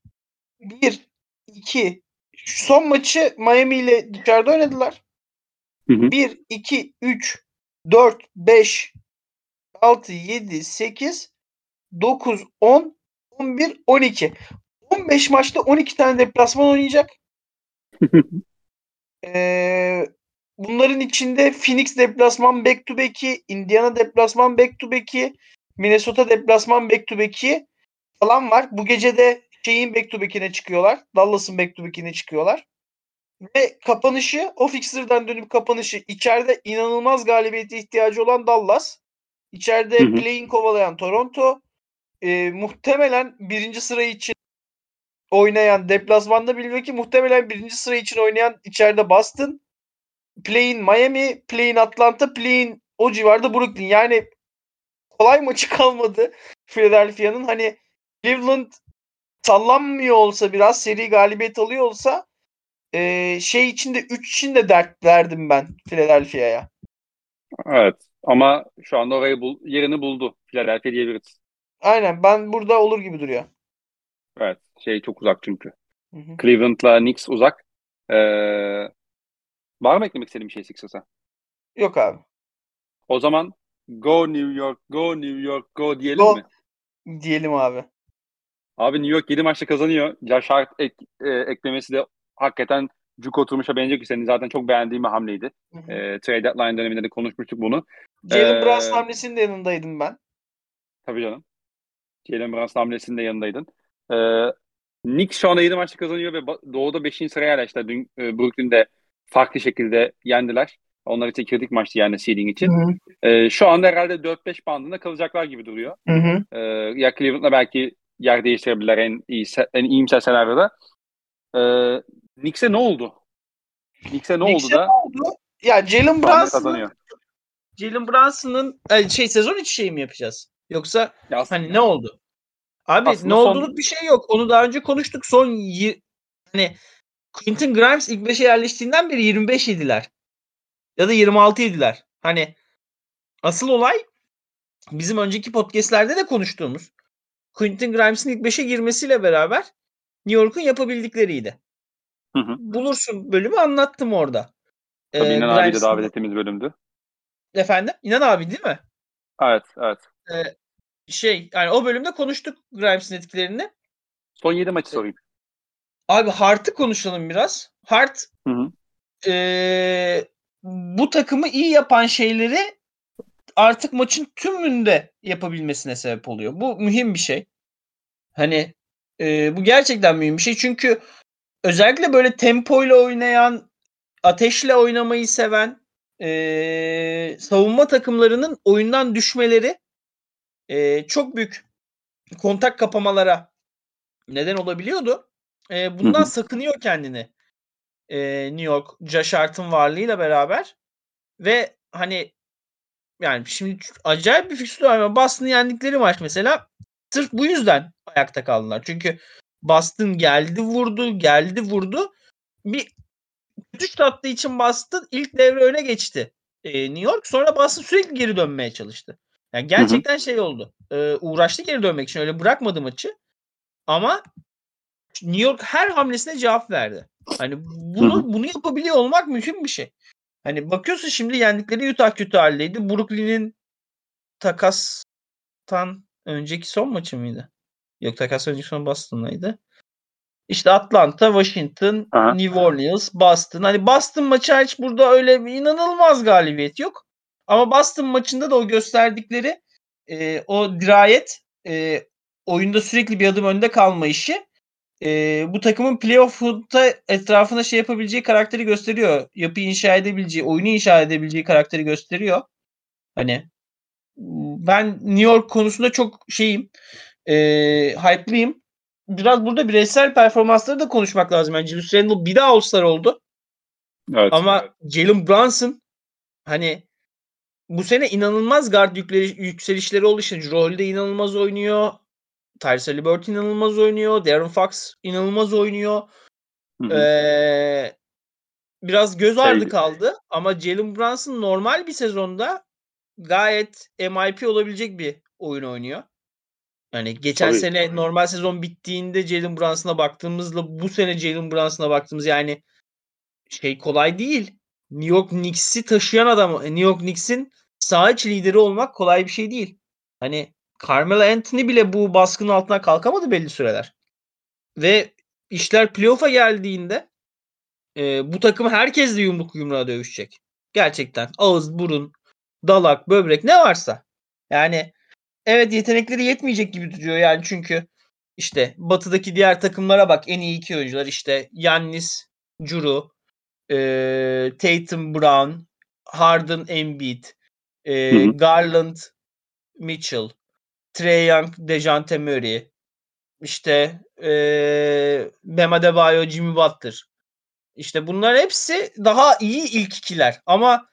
S2: bir, iki, son maçı Miami ile dışarıda oynadılar. Hı hı. 1, 2, 3, 4, 5, 6, 7, 8, 9, 10, 11, 12. 15 maçta 12 tane deplasman oynayacak. ee, bunların içinde Phoenix deplasman back to back'i, Indiana deplasman back to back'i, Minnesota deplasman back to back'i falan var. Bu gece de şeyin back to back'ine çıkıyorlar. Dallas'ın back to back'ine çıkıyorlar. Ve kapanışı o fixer'dan dönüp kapanışı içeride inanılmaz galibiyete ihtiyacı olan Dallas. İçeride play'in kovalayan Toronto. E, muhtemelen birinci sıra için oynayan deplasmanda bilmiyor ki muhtemelen birinci sıra için oynayan içeride Boston. Play'in Miami, play'in Atlanta, play'in o civarda Brooklyn. Yani kolay maçı kalmadı Philadelphia'nın. Hani Cleveland sallanmıyor olsa biraz seri galibiyet alıyor olsa e, şey içinde 3 için de dert verdim ben Philadelphia'ya.
S1: Evet ama şu anda orayı bul, yerini buldu Philadelphia diyebiliriz.
S2: Aynen ben burada olur gibi duruyor.
S1: Evet şey çok uzak çünkü. Hı hı. Cleveland'la Knicks uzak. Ee, var mı eklemek istediğin bir şey Sixers'a?
S2: Yok abi.
S1: O zaman go New York, go New York, go diyelim go. mi?
S2: Diyelim abi.
S1: Abi New York 7 maçta kazanıyor. Josh Hart ek, e, eklemesi de hakikaten cuk oturmuşa benziyor ki senin zaten çok beğendiğim bir hamleydi. Hı hı. E, trade deadline döneminde de konuşmuştuk bunu.
S2: Jalen ee, Brunson hamlesinin de yanındaydım ben.
S1: Tabii canım. Jalen Brunson hamlesinin de yanındaydın. Ee, Knicks şu anda 7 maçta kazanıyor ve Doğu'da 5. sıraya yerleştiler. Dün e, Brooklyn'de farklı şekilde yendiler. Onlar için kritik maçtı yani seeding için. E, şu anda herhalde 4-5 bandında kalacaklar gibi duruyor.
S2: Hı hı.
S1: E, ya Cleveland'la belki yer değiştirebilirler en iyi en iyimser senaryoda. E, Knicks'e ne oldu? Knicks'e ne
S2: Knicks'e
S1: oldu da?
S2: Ne oldu? Ya Jalen
S1: Brunson'ın
S2: Jalen Brunson'ın e, şey sezon içi şey mi yapacağız? Yoksa ya hani ne oldu? Abi aslında ne olduğunu son... bir şey yok. Onu daha önce konuştuk. Son y- hani Quentin Grimes ilk 5'e yerleştiğinden beri 25 yediler. Ya da 26 yediler. Hani asıl olay bizim önceki podcastlerde de konuştuğumuz Quentin Grimes'in ilk 5'e girmesiyle beraber New York'un yapabildikleriydi. Hı hı. Bulursun bölümü anlattım orada.
S1: Tabii ee, İnan abi de davet ettiğimiz bölümdü.
S2: Efendim? İnan abi değil mi?
S1: Evet, evet.
S2: Ee, şey yani o bölümde konuştuk Grimes'in etkilerini.
S1: Son 7 maçı sorayım.
S2: Abi Hart'ı konuşalım biraz. Hart hı hı. E, bu takımı iyi yapan şeyleri artık maçın tümünde yapabilmesine sebep oluyor. Bu mühim bir şey. Hani e, bu gerçekten mühim bir şey. Çünkü özellikle böyle tempoyla oynayan, ateşle oynamayı seven e, savunma takımlarının oyundan düşmeleri e, çok büyük kontak kapamalara neden olabiliyordu. E, bundan sakınıyor kendini e, New York Josh Hart'ın varlığıyla beraber ve hani yani şimdi acayip bir fikstür var Boston'ı yendikleri maç mesela sırf bu yüzden ayakta kaldılar. Çünkü Boston geldi vurdu, geldi vurdu. Bir üç tatlı için Boston ilk devre öne geçti. Ee, New York sonra Boston sürekli geri dönmeye çalıştı. Yani gerçekten hı hı. şey oldu. E, uğraştı geri dönmek için öyle bırakmadı maçı. Ama New York her hamlesine cevap verdi. Hani bunu bunu yapabiliyor olmak mühim bir şey. Hani bakıyorsun şimdi yendikleri Utah kötü haldeydi. Brooklyn'in takastan önceki son maçı mıydı? Yok takas önceki son Boston'daydı. İşte Atlanta, Washington, Aha. New Orleans, Boston. Hani Boston maçı hiç burada öyle bir inanılmaz galibiyet yok. Ama Boston maçında da o gösterdikleri e, o dirayet, e, oyunda sürekli bir adım önde kalma işi e, bu takımın playoff'ta etrafına şey yapabileceği karakteri gösteriyor. Yapı inşa edebileceği, oyunu inşa edebileceği karakteri gösteriyor. Hani ben New York konusunda çok şeyim. E, hype'lıyım. Biraz burada bireysel performansları da konuşmak lazım. Yani Julius Randle bir daha All-Star oldu. Evet. Ama Jalen Brunson hani bu sene inanılmaz guard yükselişleri oldu. İşte rolde inanılmaz oynuyor. Tyrese Liberty inanılmaz oynuyor. Darren Fox inanılmaz oynuyor. Ee, biraz göz ardı şey... kaldı. Ama Jalen Brunson normal bir sezonda gayet MIP olabilecek bir oyun oynuyor. Yani geçen Tabii. sene normal sezon bittiğinde Jalen Brunson'a baktığımızla bu sene Jalen Brunson'a baktığımız yani şey kolay değil. New York Knicks'i taşıyan adam, New York Knicks'in saha içi lideri olmak kolay bir şey değil. Hani Carmelo Anthony bile bu baskının altına kalkamadı belli süreler. Ve işler playoff'a geldiğinde e, bu takım herkesle yumruk yumruğa dövüşecek. Gerçekten ağız, burun, dalak, böbrek ne varsa. Yani evet yetenekleri yetmeyecek gibi duruyor yani çünkü işte batıdaki diğer takımlara bak en iyi iki oyuncular işte Yannis, Juru, e, Tatum Brown, Harden Embiid, e, Garland, Mitchell, Trey Young, Dejante Murray, işte ee, Bam Adebayo, Jimmy Butler. İşte bunlar hepsi daha iyi ilk ikiler. Ama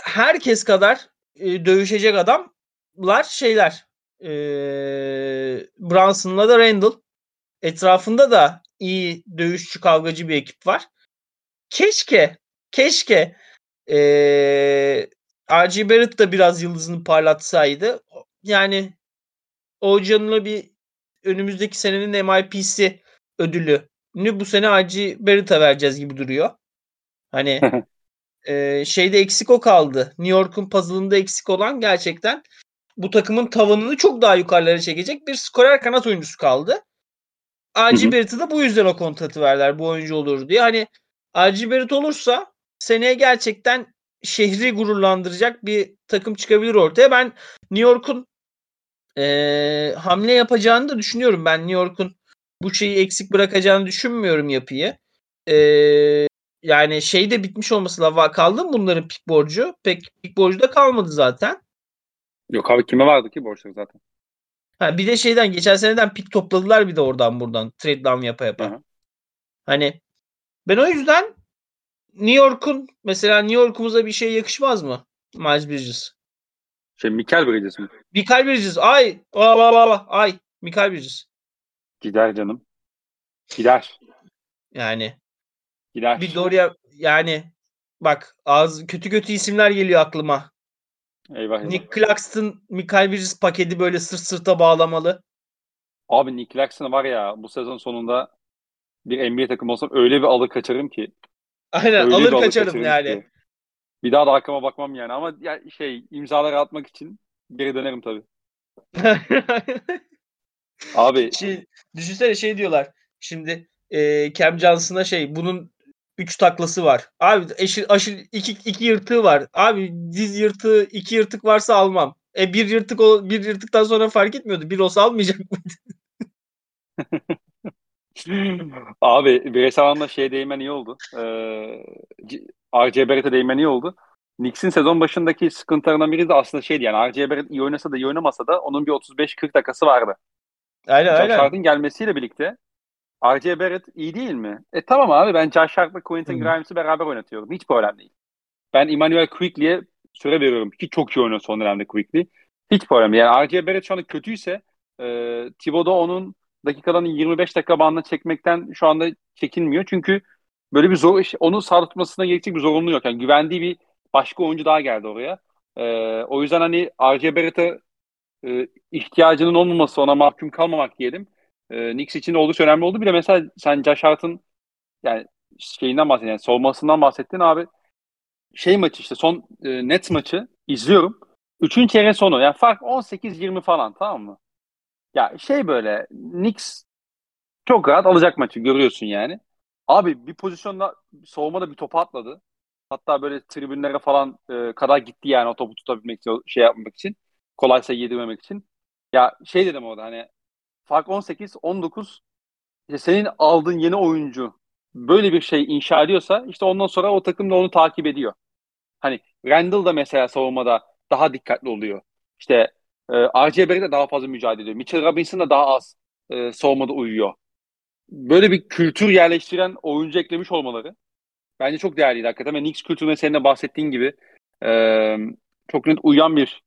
S2: herkes kadar e, dövüşecek adamlar şeyler. E, Brunson'la da Randall. Etrafında da iyi dövüşçü kavgacı bir ekip var. Keşke, keşke e, R.G. Barrett da biraz yıldızını parlatsaydı. Yani Oğuzcan'la bir önümüzdeki senenin MIP'si ödülünü bu sene Hacı Barrett'a vereceğiz gibi duruyor. Hani e, şeyde eksik o kaldı. New York'un puzzle'ında eksik olan gerçekten bu takımın tavanını çok daha yukarılara çekecek bir skorer kanat oyuncusu kaldı. R.G. Barrett'a da bu yüzden o kontratı verdiler bu oyuncu olur diye. Hani R.G. Barrett olursa seneye gerçekten şehri gururlandıracak bir takım çıkabilir ortaya. Ben New York'un e, hamle yapacağını da düşünüyorum. Ben New York'un bu şeyi eksik bırakacağını düşünmüyorum yapıyı. E, yani şey de bitmiş olması lazım. Kaldı mı bunların pik borcu? Pek pik borcu da kalmadı zaten.
S1: Yok abi kime vardı ki borçları zaten?
S2: Ha, bir de şeyden geçen seneden pik topladılar bir de oradan buradan trade down yapa yapa. Hı-hı. Hani ben o yüzden New York'un mesela New York'umuza bir şey yakışmaz mı? Miles Bridges.
S1: Şey Mikael Bridges mi?
S2: Mikael Bridges. Ay. Ay. Mikael Bridges.
S1: Gider canım. Gider.
S2: Yani.
S1: Gider.
S2: Bir doğruya yani bak az kötü kötü isimler geliyor aklıma.
S1: Eyvah eyvah.
S2: Nick Claxton, Mikael Bridges paketi böyle sırt sırta bağlamalı.
S1: Abi Nick Claxton var ya bu sezon sonunda bir NBA takımı olsam öyle bir alır kaçarım ki.
S2: Aynen öyle alır kaçarım yani. Ki.
S1: Bir daha da arkama bakmam yani ama ya şey imzaları atmak için geri dönerim tabii. Abi
S2: şey, düşünsene şey diyorlar. Şimdi e, Cam Johnson'a şey bunun 3 taklası var. Abi eşi, aşil iki, iki yırtığı var. Abi diz yırtığı iki yırtık varsa almam. E bir yırtık o bir yırtıktan sonra fark etmiyordu. Bir olsa almayacak mıydı?
S1: Abi bireysel anlamda şey değmen iyi oldu. Ee, RJ Barrett'e değmen iyi oldu. Knicks'in sezon başındaki sıkıntılarından biri de aslında şeydi yani RJ Barrett iyi oynasa da iyi oynamasa da onun bir 35-40 dakikası vardı.
S2: Aynen aynen.
S1: Harden gelmesiyle birlikte RJ Barrett iyi değil mi? E tamam abi ben Josh Hart'la Quentin Grimes'i beraber oynatıyorum. Hiç problem değil. Ben Emmanuel Quickly'e süre veriyorum ki çok iyi oynuyor son dönemde Quickly. Hiç problem değil. Yani RJ Barrett şu anda kötüyse e, Thibodeau onun dakikadan 25 dakika bandına çekmekten şu anda çekinmiyor. Çünkü böyle bir zor iş, onu sağ tutmasına gerekecek bir zorunluluğu yok. Yani güvendiği bir başka oyuncu daha geldi oraya. E, o yüzden hani RJ Barrett'a e, ihtiyacının olmaması, ona mahkum kalmamak diyelim. E, Knicks için oldukça önemli oldu. Bir de mesela sen Josh Hart'ın yani şeyinden bahsettin, yani soğumasından bahsettin abi. Şey maçı işte son e, net maçı izliyorum. Üçüncü çeyrek sonu. Yani fark 18-20 falan tamam mı? Ya şey böyle Knicks çok rahat alacak maçı görüyorsun yani. Abi bir pozisyonda soğumada bir topa atladı. Hatta böyle tribünlere falan e, kadar gitti yani o topu tutabilmek için, şey yapmak için. Kolaysa yedirmemek için. Ya şey dedim orada hani fark 18, 19 işte senin aldığın yeni oyuncu böyle bir şey inşa ediyorsa işte ondan sonra o takım da onu takip ediyor. Hani Randall da mesela savunmada daha dikkatli oluyor. İşte e, Barrett de daha fazla mücadele ediyor. Mitchell Robinson da daha az e, savunmada uyuyor. Böyle bir kültür yerleştiren oyuncu eklemiş olmaları bence çok değerliydi hakikaten. Ve Knicks kültürüne senin de bahsettiğin gibi e, çok net uyan bir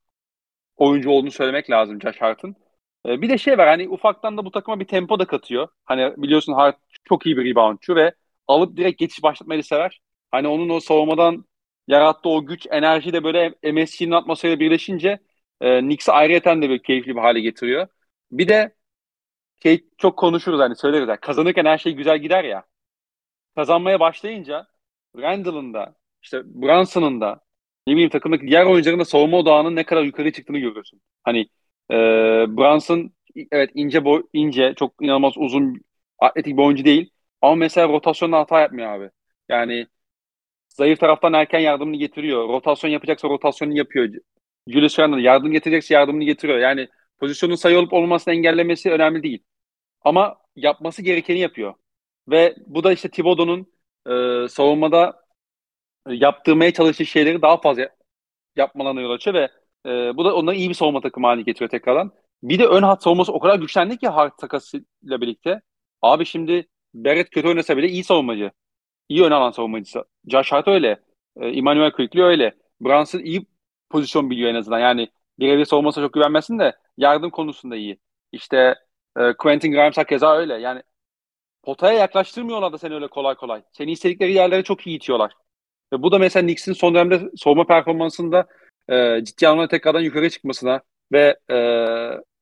S1: oyuncu olduğunu söylemek lazım Josh Hart'ın. E, bir de şey var hani ufaktan da bu takıma bir tempo da katıyor. Hani biliyorsun Hart çok iyi bir reboundçu ve alıp direkt geçiş başlatmayı sever. Hani onun o savunmadan yarattığı o güç, enerji de böyle MSG'nin atmosferiyle birleşince e, Knicks'i ayrıyeten de bir keyifli bir hale getiriyor. Bir de şey çok konuşuruz hani söyleriz. Yani, kazanırken her şey güzel gider ya. Kazanmaya başlayınca Randall'ın da işte Brunson'ın da ne bileyim takımdaki diğer oyuncuların da savunma odağının ne kadar yukarı çıktığını görüyorsun. Hani e, Brunson evet ince boy, ince çok inanılmaz uzun atletik bir oyuncu değil. Ama mesela rotasyonda hata yapmıyor abi. Yani zayıf taraftan erken yardımını getiriyor. Rotasyon yapacaksa rotasyonunu yapıyor. Julius Randle yardım getirecekse yardımını getiriyor. Yani pozisyonun sayı olup olmamasını engellemesi önemli değil. Ama yapması gerekeni yapıyor. Ve bu da işte Thibodeau'nun e, savunmada yaptırmaya çalıştığı şeyleri daha fazla yapmalarına yol açıyor ve e, bu da onları iyi bir savunma takımı haline getiriyor tekrardan. Bir de ön hat savunması o kadar güçlendi ki Hart takasıyla birlikte. Abi şimdi Barrett kötü oynasa bile iyi savunmacı. İyi ön alan savunmacısı. Josh Hart öyle. E, Emmanuel Quickly öyle. Brunson iyi pozisyon biliyor en azından. Yani birebir savunmasına çok güvenmesin de yardım konusunda iyi. İşte e, Quentin Grimes keza öyle. Yani potaya yaklaştırmıyorlar da seni öyle kolay kolay. Seni istedikleri yerlere çok iyi itiyorlar. Ve bu da mesela Knicks'in son dönemde savunma performansında e, ciddi anlamda tekrardan yukarı çıkmasına ve e,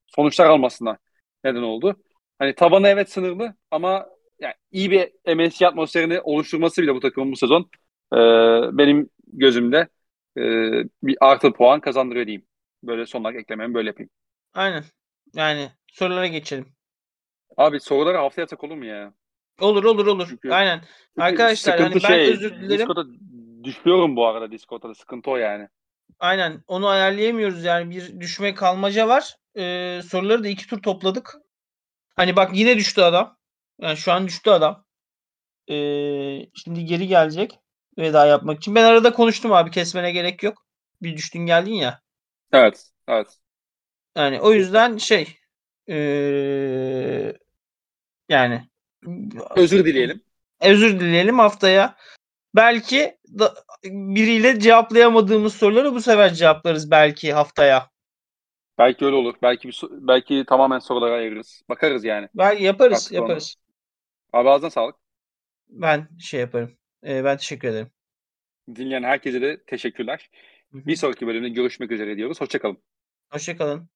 S1: sonuçlar almasına neden oldu. Hani tabanı evet sınırlı ama yani iyi bir MSC atmosferini oluşturması bile bu takımın bu sezon e, benim gözümde e, bir artı puan kazandırıyor diyeyim. Böyle son olarak eklememi böyle yapayım.
S2: Aynen. Yani sorulara geçelim.
S1: Abi soruları haftaya atsak olur mu ya?
S2: Olur olur olur. Çünkü, Aynen. Çünkü Arkadaşlar hani ben şey, özür dilerim.
S1: Discord'da düşüyorum bu arada Discord'da sıkıntı o yani.
S2: Aynen. Onu ayarlayamıyoruz yani bir düşme kalmaca var. Ee, soruları da iki tur topladık. Hani bak yine düştü adam. Yani şu an düştü adam. e, şimdi geri gelecek veda yapmak için. Ben arada konuştum abi kesmene gerek yok. Bir düştün geldin ya.
S1: Evet. Evet.
S2: Yani o yüzden şey e, yani
S1: özür dileyelim.
S2: Özür dileyelim haftaya. Belki da, biriyle cevaplayamadığımız soruları bu sefer cevaplarız belki haftaya.
S1: Belki öyle olur. Belki bir, belki tamamen sorulara ayırırız. Bakarız yani.
S2: Belki yaparız, Artık yaparız.
S1: Onu. Abi ağzına sağlık.
S2: Ben şey yaparım. Ee, ben teşekkür ederim.
S1: Dinleyen herkese de teşekkürler. Hı-hı. Bir sonraki bölümde görüşmek üzere diyoruz. Hoşçakalın.
S2: Hoşçakalın.